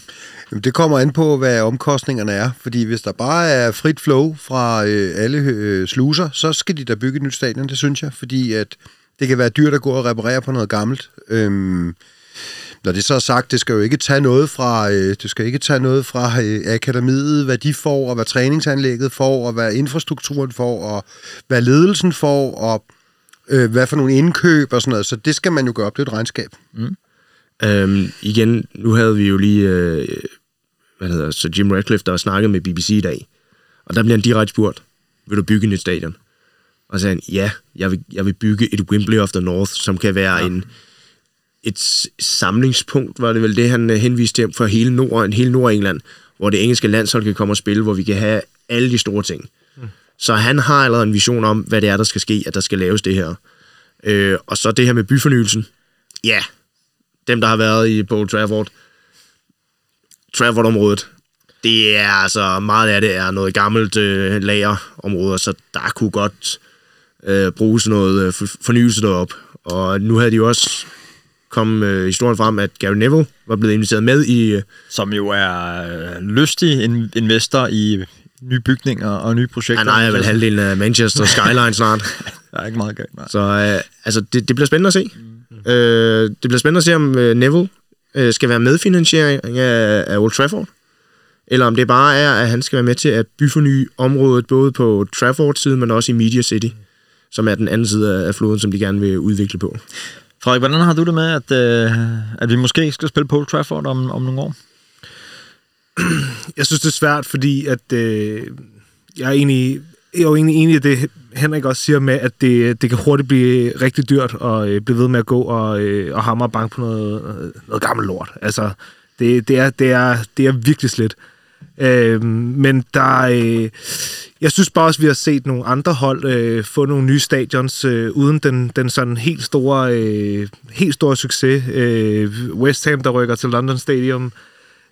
Jamen, det kommer an på, hvad omkostningerne er, fordi hvis der bare er frit flow fra øh, alle øh, sluser, så skal de da bygge et nyt stadion, det synes jeg, fordi at det kan være dyrt at gå og reparere på noget gammelt. Øhm, når det så er sagt, det skal jo ikke tage noget fra, øh, det skal ikke tage noget fra øh, akademiet, hvad de får, og hvad træningsanlægget får, og hvad infrastrukturen får, og hvad ledelsen får, og øh, hvad for nogle indkøb og sådan noget. Så det skal man jo gøre op. Det er et regnskab. Mm. Øhm, igen, nu havde vi jo lige, øh, hvad hedder så Jim Radcliffe, der snakkede med BBC i dag, og der bliver han direkte spurgt, vil du bygge et stadion? Og så sagde han, ja, jeg vil, jeg vil bygge et Wembley of the North, som kan være ja. en, et samlingspunkt, var det vel det, han øh, henviste til for hele Nord, hele Nordengland, hvor det engelske landshold kan komme og spille, hvor vi kan have alle de store ting. Mm. Så han har allerede en vision om, hvad det er, der skal ske, at der skal laves det her. Øh, og så det her med byfornyelsen. Ja, dem, der har været i Paul Trafford, Trafford-området, det er altså, meget af det er noget gammelt øh, lagerområde, så der kunne godt øh, bruges noget øh, fornyelse derop. Og nu havde de jo også kom øh, historien frem, at Gary Neville var blevet inviteret med i... Øh, Som jo er øh, lystig investor i nye bygninger og nye projekter. Han ejer vel halvdelen af Manchester Skyline snart. der er ikke meget galt, nej. Så øh, altså, det, det bliver spændende at se. Mm. Øh, det bliver spændende at se, om øh, Neville øh, skal være medfinansiering af, af Old Trafford eller om det bare er, at han skal være med til at byforny området, både på Trafford-siden, men også i Media City, som er den anden side af floden, som de gerne vil udvikle på. Frederik, hvordan har du det med, at, øh, at vi måske skal spille på Trafford om, om nogle år? Jeg synes, det er svært, fordi at, øh, jeg er egentlig jeg er jo egentlig enig i det, Henrik også siger med, at det, det kan hurtigt blive rigtig dyrt at øh, blive ved med at gå og, øh, og hamre og banke på noget, noget gammelt lort. Altså, det, det, er, det, er, det er virkelig slet. Øh, Øh, men der øh, jeg synes bare også, at vi har set nogle andre hold øh, få nogle nye stadions øh, uden den, den sådan helt store, øh, helt store succes. Øh, West Ham, der rykker til London Stadium,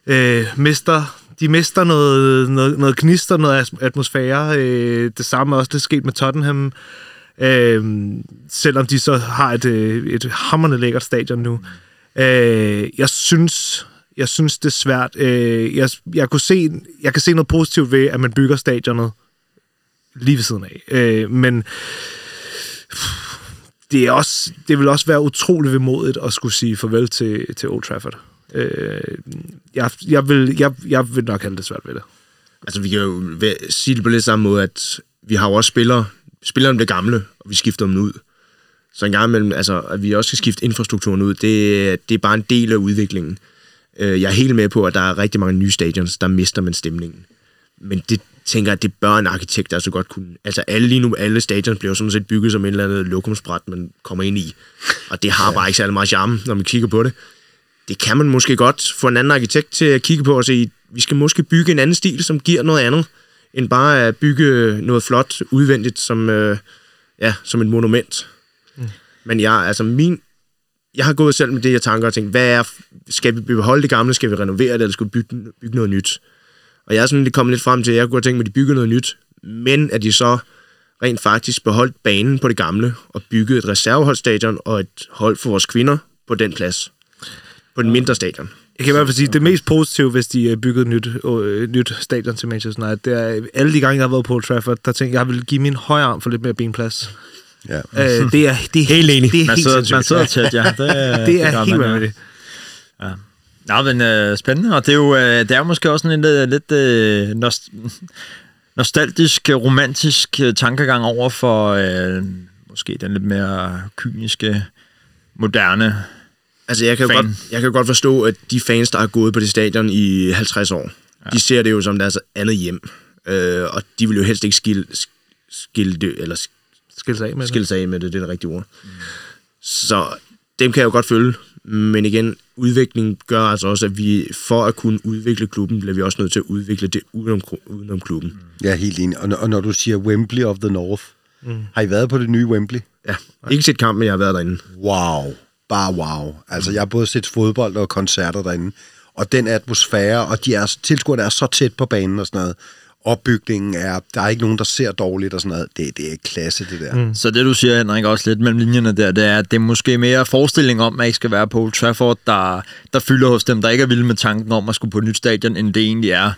øh, mister de mister noget, noget, noget gnister, noget atmosfære. Øh, det samme er også det sket med Tottenham. Øh, selvom de så har et, øh, et hammerne lækkert stadion nu. Øh, jeg synes, jeg synes, det er svært. Øh, jeg, jeg, kunne se, jeg kan se noget positivt ved, at man bygger stadionet lige ved siden af. Øh, men det, er også, det vil også være utroligt vemodigt at skulle sige farvel til, til Old Trafford. Øh, jeg, jeg, vil, jeg, jeg vil nok have det svært ved det. Altså, vi kan jo sige det på lidt samme måde, at vi har jo også spillere, spillere om det gamle, og vi skifter dem ud. Så en gang imellem, altså, at vi også skal skifte infrastrukturen ud, det, det er bare en del af udviklingen. Øh, Jeg er helt med på, at der er rigtig mange nye stadions, der mister man stemningen. Men det tænker jeg, det bør en arkitekt altså godt kunne. Altså alle lige nu, alle stadions bliver jo sådan set bygget som et eller andet lokumsbræt, man kommer ind i. Og det har bare ikke særlig meget charme, når man kigger på det. Det kan man måske godt få en anden arkitekt til at kigge på og sige, vi skal måske bygge en anden stil, som giver noget andet, end bare at bygge noget flot udvendigt som, øh, ja, som et monument. Mm. Men jeg, altså min, jeg har gået selv med det, jeg tanker og tænkt, hvad er, skal vi beholde det gamle, skal vi renovere det, eller skal vi bygge, bygge noget nyt? Og jeg er sådan lidt kommet lidt frem til, at jeg kunne have tænkt mig, at de bygger noget nyt, men at de så rent faktisk beholdt banen på det gamle, og byggede et reserveholdstadion og et hold for vores kvinder på den plads. På den mindre stadion. Jeg kan i hvert fald sige, at det mest positive, hvis de øh, byggede et nyt, øh, nyt stadion til Manchester United, det er, alle de gange, jeg har været på Old Trafford, der tænkte jeg, jeg vil give min højre arm for lidt mere benplads. Ja. Øh, det er, det er helt enig. Det er Man helt sidder, man sindssygt. sidder tæt, ja. Det, Det er gør helt man, ja. vanvittigt. Nå, men øh, spændende, og det er jo øh, det er jo måske også en øh, lidt øh, nost- nostalgisk, romantisk øh, tankegang over for øh, måske den lidt mere kyniske, moderne. Altså, jeg kan, Fan. godt, jeg kan godt forstå, at de fans, der har gået på det stadion i 50 år, ja. de ser det jo som deres andet hjem. Øh, og de vil jo helst ikke skille, skille, det, eller Skille sig af med det. skille sig af med det, det er det rigtige ord. Mm. Så dem kan jeg jo godt følge. Men igen, udvikling gør altså også, at vi for at kunne udvikle klubben, bliver vi også nødt til at udvikle det udenom, udenom klubben. Mm. Er helt enig. Og, og når du siger Wembley of the North, mm. har I været på det nye Wembley? Ja, ikke set kampen, men jeg har været derinde. Wow. Bare wow. Altså, jeg har både set fodbold og koncerter derinde. Og den atmosfære, og de er, tilskuerne er så tæt på banen og sådan noget. Opbygningen er, der er ikke nogen, der ser dårligt og sådan noget. Det, det er klasse, det der. Mm. Så det, du siger, Henrik, også lidt mellem linjerne der, det er, at det er måske mere forestilling om, at I skal være på Old Trafford, der, der fylder hos dem, der ikke er vilde med tanken om at skulle på et nyt stadion, end det egentlig er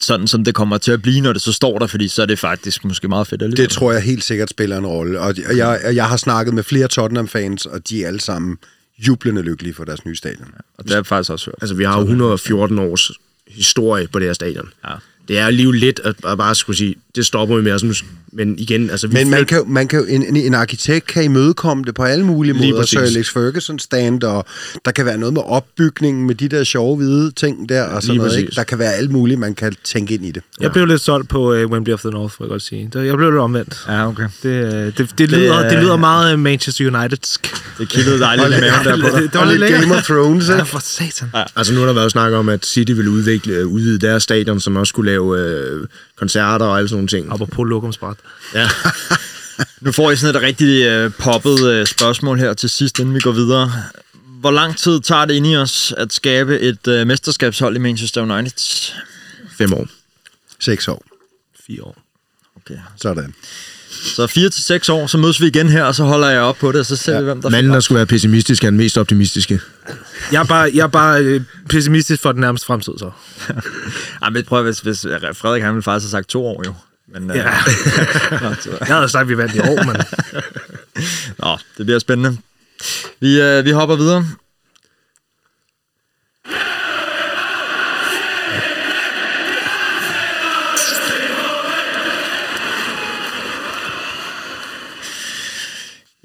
sådan, som det kommer til at blive, når det så står der, fordi så er det faktisk måske meget fedt alligevel. Det tror jeg helt sikkert spiller en rolle. Og jeg, jeg har snakket med flere Tottenham-fans, og de er alle sammen jublende lykkelige for deres nye stadion. Og det er faktisk også hørt. Altså, vi har jo 114 års historie på det her stadion. Ja. Det er alligevel lidt at, at bare skulle sige, det stopper vi med. Altså, nu, men igen, altså... Vi Men man kan, jo- man kan jo, en, en, en arkitekt kan imødekomme det på alle mulige Lige måder. Præcis. Alex Ferguson stand, og der kan være noget med opbygningen med de der sjove hvide ting der, og sådan Lige noget. præcis. Ikke? Der kan være alt muligt, man kan tænke ind i det. Jeg blev lidt solgt på uh, Wembley of the North, vil jeg godt sige. Det- Jeg blev lidt omvendt. Ja, okay. Det, øh, det, det, lyder, det, øh, lyder meget øh, Manchester Unitedsk. Det kildede dejligt i maven der på dig. Det var og lidt lidt Game of Thrones, Ja, ikke? for satan. Altså, nu har der været snak om, at City ville udvikle, udvide deres stadion, som også skulle lave øh, koncerter og alle sådan nogle ting. Op på lokumsbræt. Ja. Nu får I sådan et rigtig øh, poppet øh, spørgsmål her til sidst, inden vi går videre. Hvor lang tid tager det inde i os at skabe et øh, mesterskabshold i Manchester United? Fem år. Seks år. Fire år. Okay. Sådan. Så 4 til seks år, så mødes vi igen her, og så holder jeg op på det, og så ser ja. vi, hvem der Manden, der skulle være pessimistisk, er den mest optimistiske. Jeg er bare, jeg er bare øh, pessimistisk for den nærmeste fremtid, så. Ej, men prøv at, hvis, hvis Frederik han ville faktisk have sagt to år jo. Men, øh, Ja. så- Jeg havde sagt, at vi vandt i år, men... Nå, det bliver spændende. Vi, øh, vi hopper videre.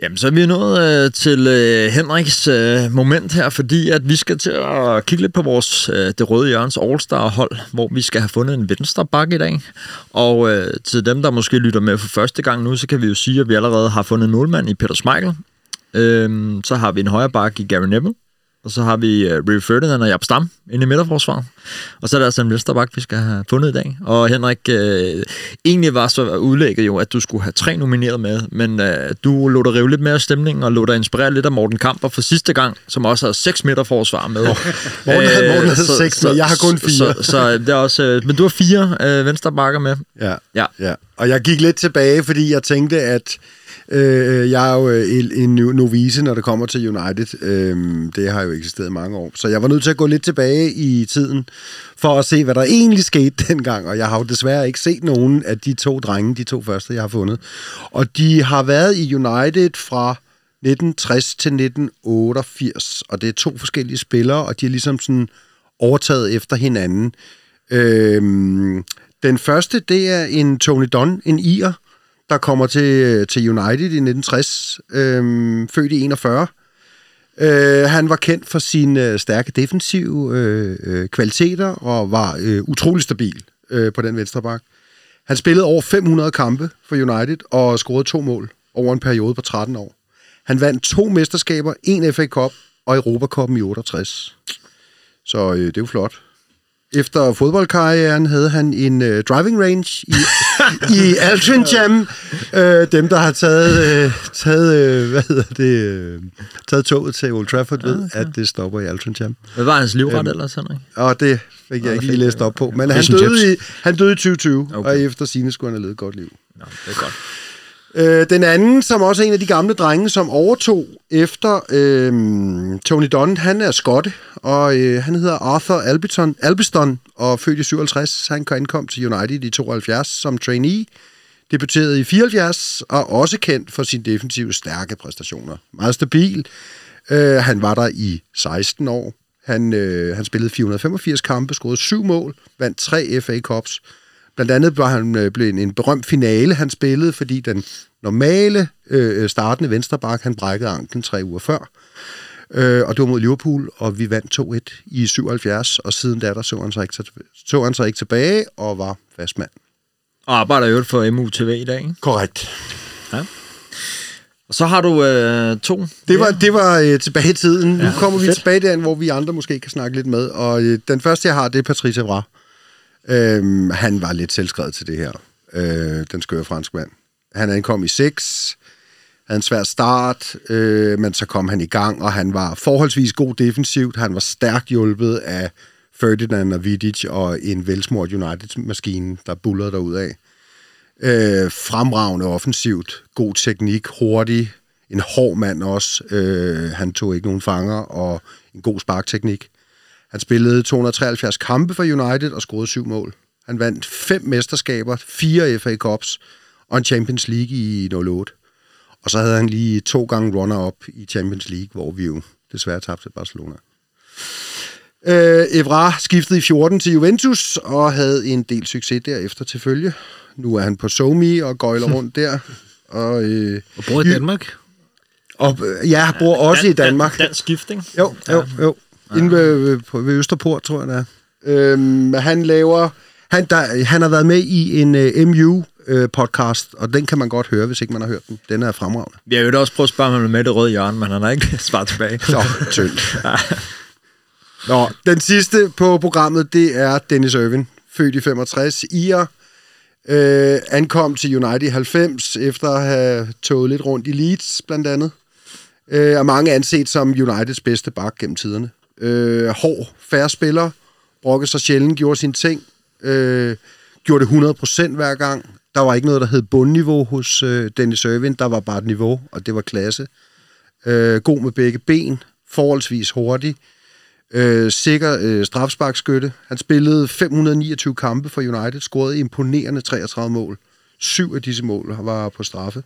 Jamen, så er vi nået øh, til øh, Henriks øh, moment her, fordi at vi skal til at kigge lidt på vores øh, Det Røde Jørgens All-Star-hold, hvor vi skal have fundet en venstre bak i dag. Og øh, til dem, der måske lytter med for første gang nu, så kan vi jo sige, at vi allerede har fundet en målmand i Peter Schmeichel. Øh, så har vi en højre bak i Gary Neville. Og så har vi uh, Rio Ferdinand og Jaap Stam inde i midterforsvaret. Og så er der altså en vensterbak, vi skal have fundet i dag. Og Henrik, øh, egentlig var så udlægget jo, at du skulle have tre nomineret med, men øh, du lå dig rive lidt mere af stemningen, og lå dig inspirere lidt af Morten Kamper for sidste gang, som også havde seks midterforsvar med. Morten havde, Morten havde seks, men jeg har kun fire. Så, så, så det er også, øh, men du har fire øh, vensterbakker med. Ja, Ja. ja. Og jeg gik lidt tilbage, fordi jeg tænkte, at øh, jeg er jo øh, en, en novice, når det kommer til United. Øh, det har jo eksisteret i mange år. Så jeg var nødt til at gå lidt tilbage i tiden, for at se, hvad der egentlig skete dengang. Og jeg har jo desværre ikke set nogen af de to drenge, de to første, jeg har fundet. Og de har været i United fra 1960 til 1988, og det er to forskellige spillere, og de er ligesom sådan overtaget efter hinanden. Øhm, den første, det er en Tony Don, en ir, der kommer til, øh, til United i 1960, øh, født i 41. Øh, han var kendt for sine øh, stærke defensive øh, øh, kvaliteter og var øh, utrolig stabil øh, på den venstre bak. Han spillede over 500 kampe for United og scorede to mål over en periode på 13 år. Han vandt to mesterskaber, en FA Cup og Europa Cup i 68. Så øh, det er jo flot. Efter fodboldkarrieren havde han en øh, driving range i, i Altrincham. Øh, dem, der har taget, øh, taget, øh, hvad hedder det, øh, taget toget til Old Trafford, ved, okay. at det stopper i Altrincham. Hvad var hans livret ellers, Henrik? Og det fik jeg ikke lige læst op på. Men han døde, i, han døde i 2020, okay. Okay. og efter sine skulle han have levet et godt liv. Nå, det er godt. Øh, den anden, som også er en af de gamle drenge, som overtog efter øh, Tony Dunn, han er skotte, og øh, han hedder Arthur Albiton, Albiston, og født i 57. Han ankom til United i 72 som trainee, debuterede i 74, og også kendt for sine defensive stærke præstationer. Meget stabil. Øh, han var der i 16 år. Han, øh, han spillede 485 kampe, scorede syv mål, vandt tre FA Cups. Blandt andet var han øh, blev en, en berømt finale, han spillede, fordi den normale øh, startende vensterbak, han brækkede anklen tre uger før. Øh, og det var mod Liverpool, og vi vandt 2-1 i 77, og siden da der så han, sig ikke, så han sig ikke tilbage og var fastmand. Og arbejder jo for MUTV i dag, ikke? Korrekt. Og så har du øh, to. Det var, det var øh, tilbage i tiden. Ja, nu kommer vi fedt. tilbage derhen, hvor vi andre måske kan snakke lidt med. Og øh, den første, jeg har, det er Patrice Evra. Øhm, han var lidt selvskrevet til det her. Øh, den skøre franskmand. Han ankom i 6, havde en svær start, øh, men så kom han i gang, og han var forholdsvis god defensivt. Han var stærkt hjulpet af Ferdinand og Vidic og en velsmurt United-maskine, der bullerede derudad. Øh, fremragende offensivt, god teknik, hurtig, en hård mand også. Øh, han tog ikke nogen fanger, og en god sparkteknik. Han spillede 273 kampe for United og scorede syv mål. Han vandt fem mesterskaber, fire FA Cups og en Champions League i 08. Og så havde han lige to gange runner-up i Champions League, hvor vi jo desværre tabte Barcelona. Øh, Evra skiftede i 14 til Juventus og havde en del succes derefter til følge. Nu er han på Somi og gøjler rundt der. Og, øh, Og bor i Danmark. og øh, ja, bor også i Danmark. Dan, dansk skift, ikke? Jo, jo, jo. Inde ved, ved, på, ved Østerport, tror jeg, det er. Øhm, han laver... Han, der, han har været med i en uh, MU-podcast, og den kan man godt høre, hvis ikke man har hørt den. Den er fremragende. Vi har jo da også prøvet at spørge, er med det røde hjørne, men han har ikke svaret tilbage. Så tyndt. Nå, den sidste på programmet, det er Dennis Irvin, født i 65, ir. Øh, ankom til United i 90, efter at have toget lidt rundt i Leeds, blandt andet. Øh, og mange anset som Uniteds bedste bak gennem tiderne. Øh, hård, færre spiller, brokkede sig sjældent, gjorde sine ting, øh, gjorde det 100% hver gang. Der var ikke noget, der hed bundniveau hos øh, Dennis Irvin, der var bare et niveau, og det var klasse. Øh, god med begge ben, forholdsvis hurtig, øh, sikker øh, strafsparkskytte. Han spillede 529 kampe for United, scorede imponerende 33 mål. Syv af disse mål var på straffe.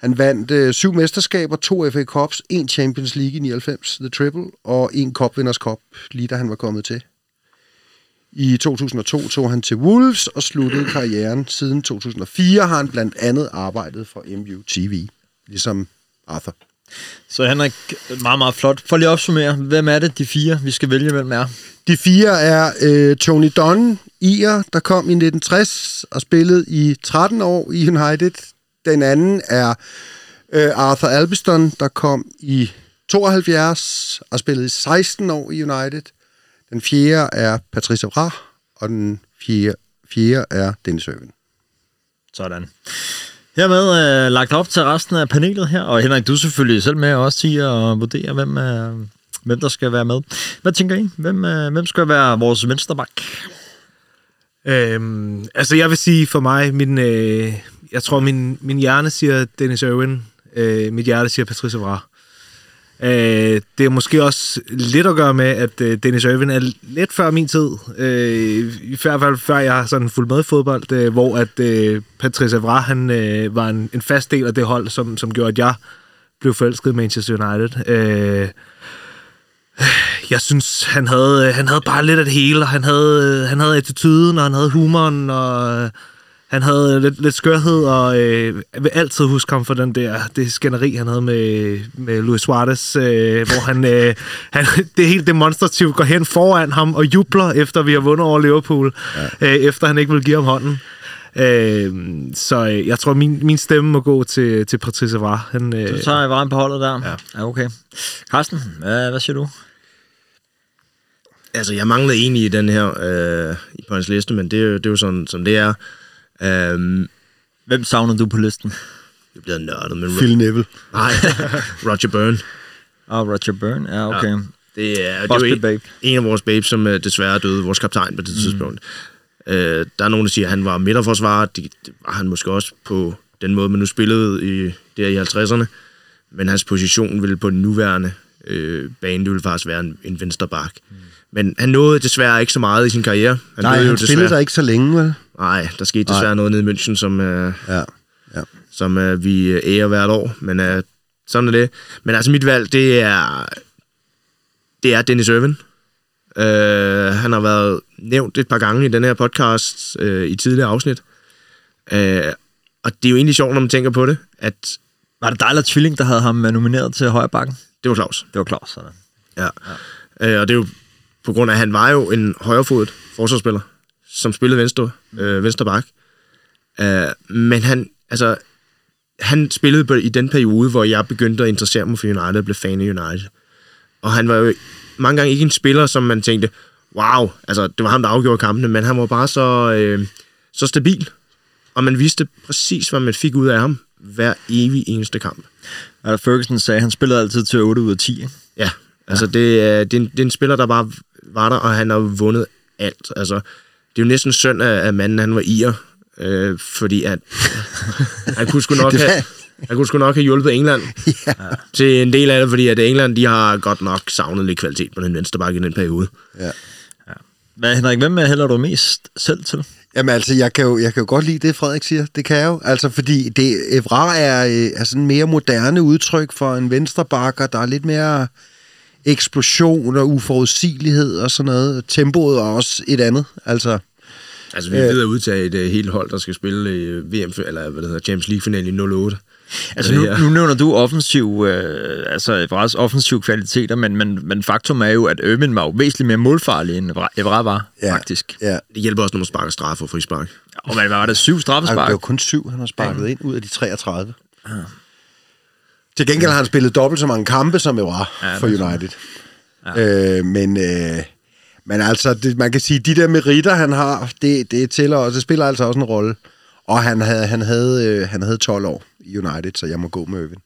Han vandt øh, syv mesterskaber, to FA Cups, en Champions League i 99, The Triple, og en Cup Winners Cup, lige da han var kommet til. I 2002 tog han til Wolves og sluttede karrieren. Siden 2004 har han blandt andet arbejdet for MU TV, ligesom Arthur. Så Henrik, meget, meget flot. For lige at opsummere, hvem er det, de fire, vi skal vælge, hvem er? De fire er øh, Tony Dunn, Ir, der kom i 1960 og spillede i 13 år i United. Den anden er øh, Arthur Albiston, der kom i 72 og spillede i 16 år i United. Den fjerde er Patrice Evra, og den fjerde, fjerde er Dennis Irvin. Sådan. Hermed øh, lagt op til resten af panelet her, og Henrik, du er selvfølgelig selv med også til at vurdere, hvem, øh, hvem der skal være med. Hvad tænker I? Hvem, øh, hvem skal være vores venstreback? Øhm, altså, jeg vil sige for mig, min, øh, jeg tror, min, min hjerne siger Dennis Irwin. Øh, mit hjerte siger Patrice Evra. Øh, det er måske også lidt at gøre med, at øh, Dennis Irwin er lidt før min tid. Øh, I hvert fald før jeg har sådan fulgt med i fodbold, øh, hvor at øh, Patrice Evra, han øh, var en, en fast del af det hold, som, som gjorde, at jeg blev forelsket i Manchester United. Øh, jeg synes, han havde, øh, han havde bare lidt af det hele, og han havde, øh, han havde attituden, og han havde humoren, og øh, han havde lidt, lidt skørhed, og øh, jeg vil altid huske ham for den der, det skænderi, han havde med, med Luis Suarez, øh, hvor han, øh, han, det er helt demonstrativt, går hen foran ham og jubler, efter vi har vundet over Liverpool, ja. øh, efter han ikke vil give ham hånden. Øh, så øh, jeg tror, min, min stemme må gå til, til Patrice Evra. Han, øh, Du tager vejen på holdet der? Ja. ja okay. Carsten, hvad, hvad siger du? Altså, jeg manglede egentlig i den her øh, på hans liste, men det er jo, det er jo sådan, som det er. Øhm, Hvem savner du på listen? det bliver nørdet, men... Phil Neville. Nej, Roger Byrne. Ah, oh, Roger Byrne. Ja, okay. Ja. Det er, det er jo en, babe. en af vores babes, som øh, desværre døde, vores kaptajn på det mm. tidspunkt. Øh, der er nogen, der siger, at han var midterforsvarer. Det, det var han måske også på den måde, man nu spillede i, der i 50'erne. Men hans position ville på den nuværende øh, bane, det ville faktisk være en, en venstre bak. Mm. Men han nåede desværre ikke så meget i sin karriere. Han Nej, han spillede der ikke så længe, vel? Nej, der skete desværre Nej. noget nede i München, som, øh, Ja. ja. som øh, vi ærer hvert år. Men øh, sådan er det. Men altså, mit valg, det er, det er Dennis Irvin. Øh, han har været nævnt et par gange i den her podcast øh, i tidligere afsnit. Øh, og det er jo egentlig sjovt, når man tænker på det, at Var det dig eller Tvilling, der havde ham øh, nomineret til højre bakken? det var Claus. Det var Claus, sådan. Ja. ja. Øh, og det er jo på grund af, at han var jo en højrefodet forsvarsspiller, som spillede venstre, øh, venstre bak. Øh, men han, altså, han spillede på, i den periode, hvor jeg begyndte at interessere mig for United og blev fan af United. Og han var jo mange gange ikke en spiller, som man tænkte, wow, altså det var ham, der afgjorde kampene, men han var bare så, øh, så stabil. Og man vidste præcis, hvad man fik ud af ham hver evig eneste kamp. Altså, Ferguson sagde, at han spillede altid til 8 ud af 10. Ikke? Ja, altså det, er, det, er en, det er en spiller, der bare var der, og han har vundet alt. Altså, det er jo næsten synd af, af manden, han var ir, øh, fordi at, han kunne sgu nok have... Han kunne sgu nok have hjulpet England Ja. til en del af det, fordi at England de har godt nok savnet lidt kvalitet på den venstre bakke i den periode. ja. Hvad, Henrik, hvem hælder du mest selv til? Jamen altså, jeg kan, jo, jeg kan jo godt lide det, Frederik siger. Det kan jeg jo. Altså, fordi det, Evra er, øh, er sådan mere moderne udtryk for en venstrebakker. Der er lidt mere eksplosion og uforudsigelighed og sådan noget. Tempoet er også et andet. Altså, Altså, vi er ved at udtage et uh, helt hold, der skal spille i uh, VM, eller hvad det hedder, Champions League-finale i 08. Altså, Det nu, nu nævner du offensiv, øh, altså Evras offensiv kvaliteter, men, men, men faktum er jo, at Irvin var jo væsentligt mere målfarlig, end Evra- var, Ja. faktisk. ja. Det hjælper også, når man sparker straffe og frispark. Og man var der syv det straffespark. er jo kun syv, han har sparket ind ud af de 33. Til gengæld har han spillet dobbelt så mange kampe, som Evra Ja, ja, for det er United. Ja. Øh, men, øh, men altså, det, man kan sige, de der meritter, han har, det, det tæller også, det spiller altså også en rolle. Og han havde, han, havde, øh, han havde 12 år i United, så jeg må gå med Øvin.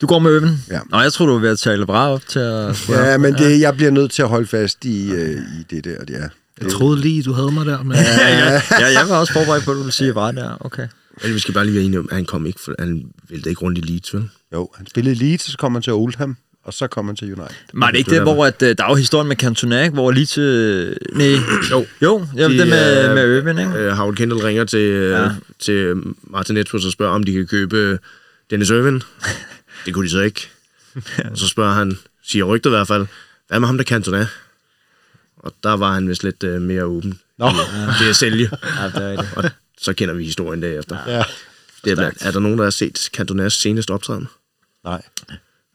Du går med Irvin? Ja. Nå, jeg tror du var ved at tale Evra op til at... Ja, men det, jeg bliver nødt til at holde fast i, øh, i det der, ja. Jeg troede lige, du havde mig der, men... Ja, ja, ja, jeg var også forberedt på, at du ville sige Evra der. Okay. Men vi skal bare lige være enige om, at han kom ikke, for han væltede ikke rundt i Leeds, vel? Jo, han spillede Leeds, så kom han til Oldham, og så kom han til United. Men er det ikke det, hvor at, øh, der er jo historien med Cantona, ikke? hvor lige til... Nej, Jo. jo, jo De, det med, øh, med Irvin, ikke? Øh, Howard Kendall ringer til, Ja. ja. til Martin Edwards og spørger, om de kan købe Dennis Irvin. det kunne de så ikke. Og så spørger han, siger rygtet i hvert fald, hvad med ham, der Cantona? Og der var han vist lidt øh, mere åben. Nå. Det er at sælge. Ja, det er. Og så kender vi historien derefter. Ja. Det er, blandt, er der nogen, der har set Cantonas seneste optræden? Nej.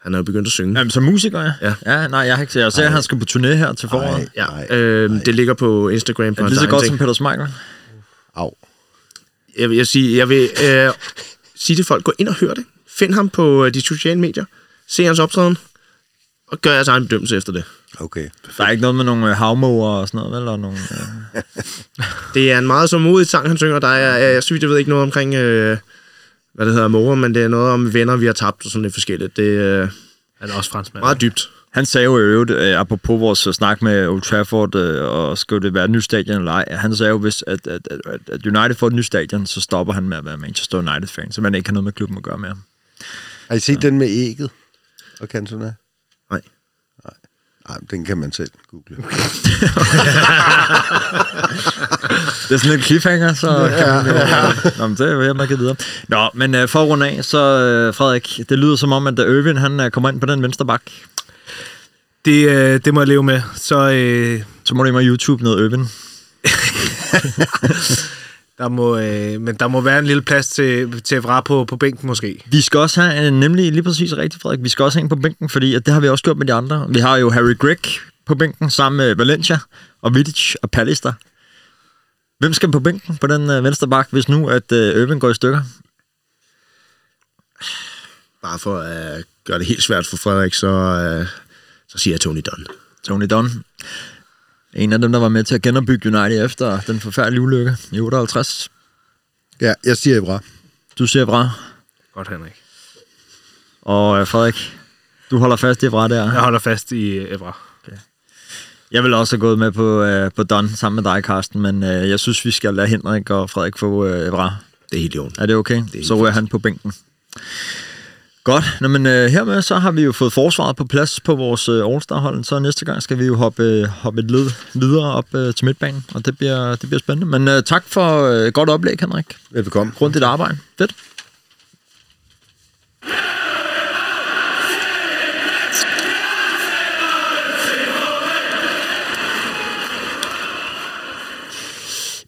Han er jo begyndt at synge. Jamen, som musiker, ja. Ja. ja nej, jeg har ikke Jeg ser, at han skal på turné her til foråret. Ja, Nej, øh, det ligger på Instagram på Er det lige så godt ting. som Peter Smeichel? Au. Jeg vil, jeg sige, jeg vil øh, sige til folk, gå ind og hør det. Find ham på øh, de sociale medier. Se hans optræden. Og gør jeres egen bedømmelse efter det. Okay. Der er ikke noget med nogle øh, havmåger og sådan noget, vel? Og nogle, øh... Det er en meget så modig sang, han synger. Der er, jeg, jeg synes, jeg ved ikke noget omkring, øh, hvad det hedder, mor, men det er noget om venner, vi har tabt og sådan lidt forskelligt. Det er øh, Han er også franskmand. meget dybt. Han sagde jo i øvrigt, øh, apropos vores øh, snak med Old Trafford, øh, og skal det være et nyt stadion eller ej, han sagde jo, hvis at, at, at, at United får et nyt stadion, så stopper han med at være Manchester United-fan, så man ikke har noget med klubben at gøre mere. Har I set den med ægget? Og Cantona? Nej. Den kan man selv google. Det er sådan lidt cliffhanger, så kan man. Nå, men det er jo her, man kan videre. Nå, men øh, for at runde af, så øh, Frederik, det lyder som om, at da Irvin han øh, kommer ind på den venstre bak, Det, øh, det må jeg leve med. Så øh, så må du ind på YouTube noget Irvin. der må, øh, men der må være en lille plads til, til Evra på, på bænken måske. Vi skal også have, øh, nemlig lige præcis rigtigt, Frederik, vi skal også have en på bænken, fordi at det har vi også gjort med de andre. Vi har jo Harry Gregg på bænken sammen med Valencia og Vidic og Pallister. Hvem skal på bænken på den øh, venstre bak, hvis nu at øh, går i stykker? Bare for at gøre det helt svært for Frederik, så, øh, så siger jeg Tony Dunn. Tony Dunn. En af dem, der var med til at genopbygge United efter den forfærdelige ulykke i 58. Ja, jeg siger Evra. Du ser bra. Godt, Henrik. Og øh, Frederik, du holder fast i bra der. Jeg holder fast i øh, Evra. Jeg vil også have gået med på, øh, på Don sammen med dig, Carsten, men øh, jeg synes, vi skal lade Henrik og Frederik få øh, Evra. Det er helt i orden. Er det okay? er Det helt så er han på bænken. Godt. Nå, men øh, hermed så har vi jo fået forsvaret på plads på vores øh, All-Star-hold, så næste gang skal vi jo hoppe, øh, hoppe et led videre op øh, til midtbanen, og det bliver, det bliver spændende. Men øh, tak for øh, godt oplæg, Henrik. Velbekomme. Rundt dit arbejde. Fedt.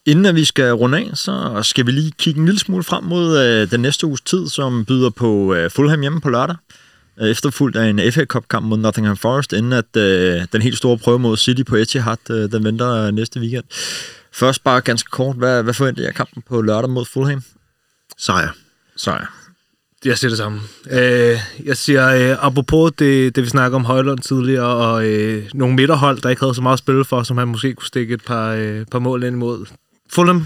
Inden at vi skal runde af, så skal vi lige kigge en lille smule frem mod øh, den næste uges tid, som byder på øh, Fulham hjemme på lørdag. Øh, efterfulgt af en FA Cup-kamp mod Nottingham Forest, inden at øh, den helt store prøve mod City på Etihad, øh, den venter øh, næste weekend. Først bare ganske kort, hvad, hvad forventer jeg kampen på lørdag mod Fulham? Sejr. Sejr. Jeg siger det samme. Øh, jeg siger, øh, apropos det, det, vi snakker om Højlund tidligere, og øh, nogle midterhold, der ikke havde så meget at spille for, som han måske kunne stikke et par, øh, par mål ind imod. Fulham,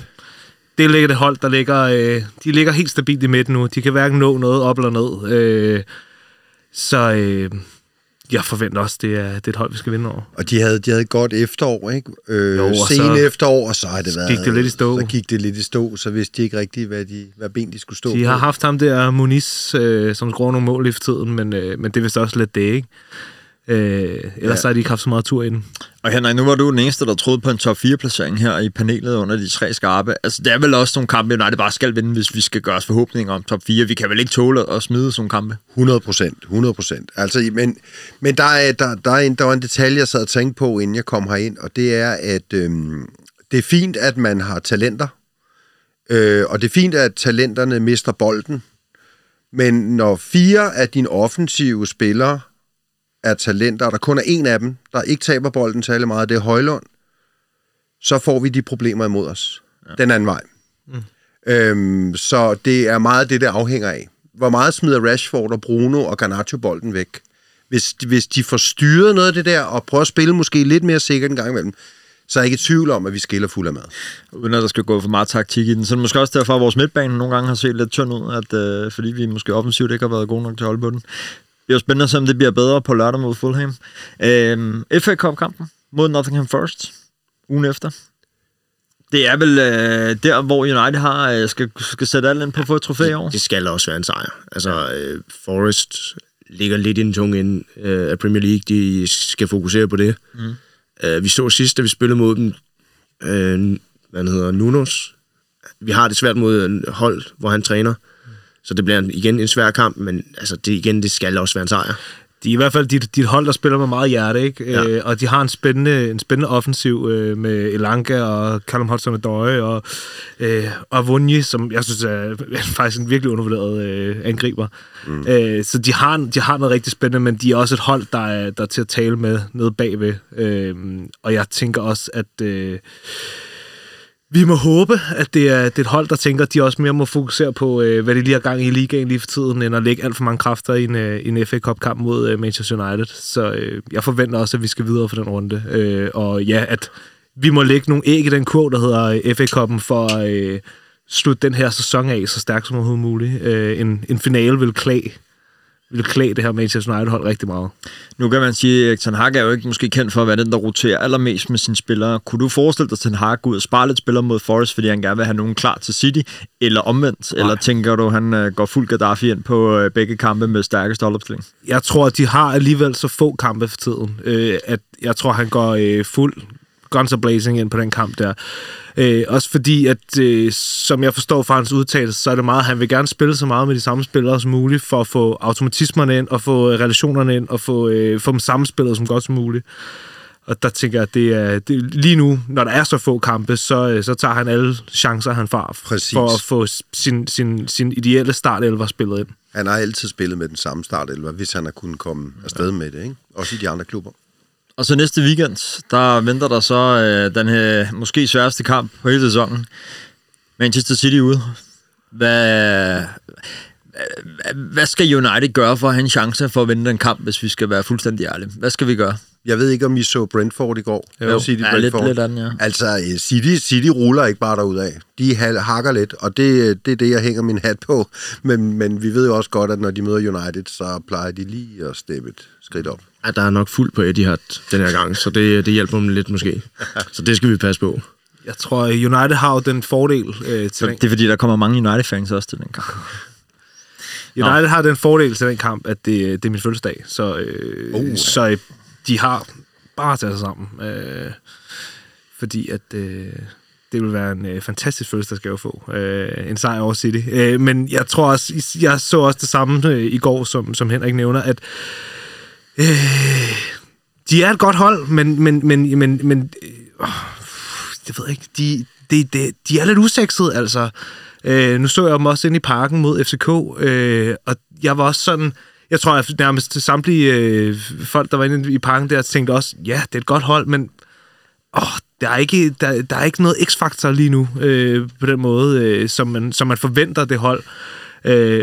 det ligger det hold, der ligger, øh, de ligger helt stabilt i midten nu. De kan hverken nå noget op eller ned. Øh, så øh, jeg forventer også, det er, det er et hold, vi skal vinde over. Og de havde, de havde et godt efterår, ikke? Øh, Jo, og sen så efterår, og så har det været... gik det lidt i stå. Så gik det lidt i stå, så vidste de ikke rigtigt, hvad, de, hvad ben de skulle stå De på. har haft ham der, Muniz, øh, som skruer nogle mål lige for tiden, men, øh, men det er vist også lidt det, ikke? Øh, ellers ja. så har de ikke haft så meget tur i den. Og Henrik, nu var du den eneste, der troede på en top 4-placering her i panelet under de tre skarpe. Altså, det er vel også nogle kampe, nej, det bare skal vinde, hvis vi skal gøre os forhåbninger om top 4. Vi kan vel ikke tåle at smide sådan nogle kampe? 100 procent, 100 procent. Altså, men, men der, er, der, der, er en, der var en detalje, jeg sad og tænkte på, inden jeg kom herind, og det er, at øhm, det er fint, at man har talenter, øh, og det er fint, at talenterne mister bolden, men når fire af dine offensive spillere er talenter, og der kun er en af dem, der ikke taber bolden særlig meget, det er Højlund, så får vi de problemer imod os. Ja. Den anden vej. Mm. Øhm, så det er meget det, det afhænger af. Hvor meget smider Rashford og Bruno og Garnacho bolden væk? Hvis, hvis de får styret noget af det der, og prøver at spille måske lidt mere sikkert en gang imellem, så er jeg ikke i tvivl om, at vi skiller fuld af mad. Uden at der skal gå for meget taktik i den. Så er det måske også derfor, at vores midtbane nogle gange har set lidt tynd ud, at, øh, fordi vi måske offensivt ikke har været gode nok til at holde på den. Det er jo spændende at se, om det bliver bedre på lørdag mod Fulham. Øh, FA Cup-kampen mod Nottingham Forest ugen efter. Det er vel øh, der, hvor United har, øh, skal, skal sætte alt ind på at få et trofæ i år. Det skal også være en sejr. Altså, øh, Forest ligger lidt i en tung ende øh, af Premier League. De skal fokusere på det. Mm. Øh, vi så sidst, da vi spillede mod dem, øh, hvad han hedder, Nunos. Vi har det svært mod hold, hvor han træner. Så det bliver en- igen en svær kamp, men altså, det, igen, det skal også være en sejr. de er i hvert fald dit, dit hold, der spiller med meget hjerte, ikke? Ja. Øh, og de har en spændende, en spændende offensiv øh, med Elanga og Callum Hudson-Odoi og, øh, og Vunji, som jeg synes er faktisk en virkelig undervurderet øh, angriber. Mm. Øh, så de har, de har noget rigtig spændende, men de er også et hold, der er, der er til at tale med nede bagved. Øh, og jeg tænker også, at... Øh, vi må håbe, at det er, det er et hold, der tænker, at de også mere må fokusere på, øh, hvad de lige har gang i i ligaen lige for tiden, end at lægge alt for mange kræfter i en, øh, en FA Cup-kamp mod øh, Manchester United. Så øh, jeg forventer også, at vi skal videre for den runde. Øh, og ja, at vi må lægge nogle æg i den kurv, der hedder øh, FA Cup'en, for at øh, slutte den her sæson af så stærkt som overhovedet muligt. Øh, en, en finale vil klage vil klæde det her Manchester United-hold rigtig meget. Nu kan man sige, at Ten Hag er jo ikke måske kendt for at være den, der roterer allermest med sine spillere. Kunne du forestille dig, at Ten Hag ud og spare lidt spillere mod Forest, fordi han gerne vil have nogen klar til City, eller omvendt? Nej. Eller tænker du, at han øh, går fuld Gaddafi ind på øh, begge kampe med stærkeste holdopstilling? Jeg tror, at de har alligevel så få kampe for tiden, øh, at jeg tror, han går øh, fuld guns a blazing ind på den kamp der. Øh, også fordi, at øh, som jeg forstår fra hans udtalelse, så er det meget, at han vil gerne spille så meget med de samme spillere som muligt, for at få automatismerne ind, og få øh, relationerne ind, og få, øh, få dem sammenspillet som godt som muligt. Og der tænker jeg, at det er, det, lige nu, når der er så få kampe, så, øh, så tager han alle chancer, han får, Præcis. for at få sin, sin, sin ideelle startelver spillet ind. Han har altid spillet med den samme startelver, hvis han har kunnet komme afsted med det, ikke? Også i de andre klubber. Og så næste weekend, der venter der så øh, den her måske sværeste kamp på hele sæsonen. Manchester City ude. Hvad, hvad, skal United gøre for at have en chance for at vinde den kamp, hvis vi skal være fuldstændig ærlige? Hvad skal vi gøre? Jeg ved ikke, om I så Brentford i går. Jo. City Ja, lidt- Brentford. lidt af den, ja. Altså, øh, City, City ruller ikke bare derud af. De hakker lidt, og det, det er det, jeg hænger min hat på. Men, men vi ved jo også godt, at når de møder United, så plejer de lige at steppe et skridt op. Ja, der er nok fuld på Etihad den her gang, så det, det hjælper dem lidt måske. Så det skal vi passe på. Jeg tror, United har jo den fordel øh, til Det er fordi, der kommer mange United-fans også til den kamp. United har den fordel til den kamp, at det, det er min fødselsdag. Så, øh, Oh. så øh, de har bare at tage sig sammen. Øh, fordi at øh, det vil være en øh, fantastisk fødselsdagsgave at få. Øh, en sejr over City. Øh, men jeg tror også, jeg så også det samme øh, i går, som, som Henrik nævner, at øh, de er et godt hold, men, men, men, men, men øh, jeg ved ikke, de, de, de, de er lidt usekset, altså. Øh, nu stod jeg dem også inde i parken mod FCK, øh, og jeg var også sådan, jeg tror, at nærmest samtlige øh, folk, der var inde i parken der, tænkte også, ja, det er et godt hold, men åh, der, er ikke, der, der er ikke noget x-faktor lige nu øh, på den måde, øh, som, man, som man forventer det hold. Øh,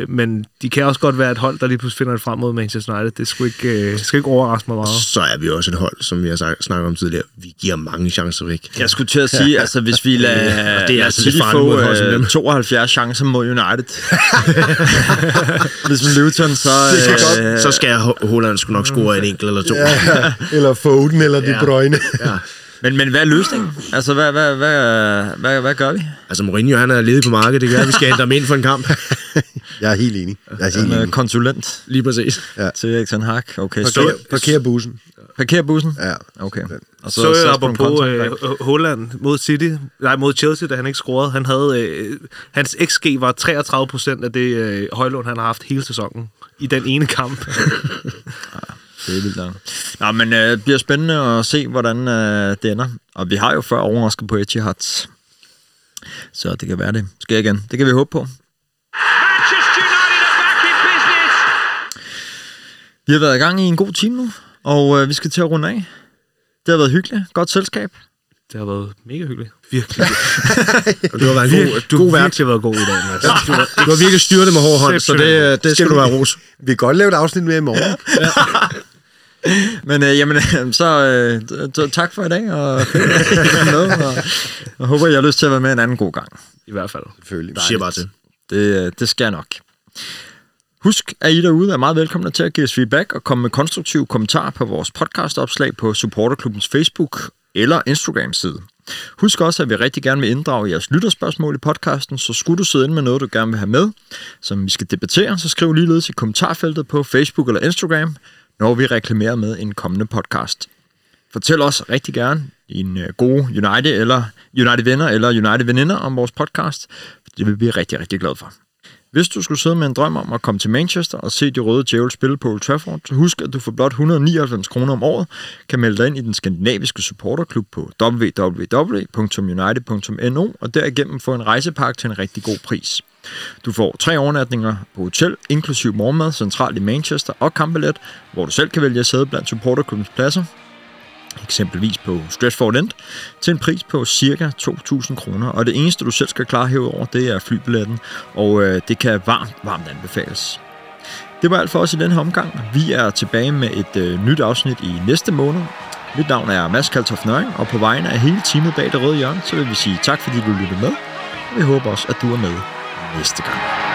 men de kan også godt være et hold, der lige pludselig finder det frem mod Manchester United. Det skulle ikke, øh, skal ikke overraske mig meget. Så er vi også et hold, som vi har sagt- snakket om tidligere. Vi giver mange chancer væk. Jeg skulle til at sige, altså hvis vi lader, det er altså City få et øh, dem. 72 chancer mod United. hvis man Luton, så... Det skal øh. Så skal Ho- Holland skulle nok score en enkelt eller to. Ja, eller Foden, eller De Ja. Bruyne. Ja. Men, men hvad er løsningen? Altså, hvad, hvad, hvad, hvad, hvad gør vi? Altså Mourinho, han er ledig på markedet. Det være, vi skal hente ham ind for en kamp. Jeg er helt enig. Jeg er helt En enig. konsulent Lige præcis. til Erik Ten Hag. Okay, Parker, så parker bussen. parker bussen. Ja. Okay. Og Så, så jeg på en på øh, Holland mod City, nej, mod Chelsea, da han ikke scorede. Han havde, øh, hans XG var 33 procent af det øh, højlån, han har haft hele sæsonen i den ene kamp. Det er vildt nok. Nå, men øh, det bliver spændende at se, hvordan øh, det ender. Og vi har jo før overrasket på Etihad. Så det kan være det. Sker igen. Det kan vi håbe på. Vi har været i gang i en god time nu, og øh, vi skal til at runde af. Det har været hyggeligt. Godt selskab. Det har været mega hyggeligt. Virkelig. Og du har været en god, du god har vært. virkelig været god i dag, Mads. Du har, du har virkelig styret det med hård hånd, så det, det skal du være ros. Vi kan godt lave et afsnit med i morgen. Men øh, jamen, så, øh, tak for i dag, og med, og jeg håber, jeg har lyst til at være med en anden god gang. I hvert fald. Selvfølgelig. Du siger bare til. Det, øh, det skal jeg nok. Husk, at I derude er meget velkomne til at give os feedback og komme med konstruktive kommentarer på vores podcastopslag på Supporterklubbens Facebook eller Instagram-side. Husk også, at vi rigtig gerne vil inddrage jeres lytterspørgsmål i podcasten, så skulle du sidde inde med noget, du gerne vil have med, som vi skal debattere, så skriv ligeledes i kommentarfeltet på Facebook eller Instagram, når vi reklamerer med en kommende podcast. Fortæl os rigtig gerne dine øh, gode United eller United venner eller United veninder om vores podcast. Det vil vi blive rigtig, rigtig glade for. Hvis du skulle sidde med en drøm om at komme til Manchester og se de røde djævel spille på Old Trafford, så husk, at du for blot 199 kroner om året kan melde dig ind i den skandinaviske supporterklub på www.united.no og derigennem få en rejsepakke til en rigtig god pris. Du får tre overnatninger på hotel, inklusiv morgenmad, centralt i Manchester og kampbillet, hvor du selv kan vælge at sidde blandt supporterklubbens pladser, eksempelvis på Stratford End, til en pris på ca. 2.000 kroner. Og det eneste, du selv skal klare herover, det er flybilletten, og øh, det kan varmt, varmt anbefales. Det var alt for os i denne her omgang. Vi er tilbage med et øh, nyt afsnit i næste måned. Mit navn er Mads Kaltoff Nøring, og på vegne af hele teamet bag det røde hjørne, så vil vi sige tak, fordi du lyttede med. Og vi håber også, at du er med næste gang.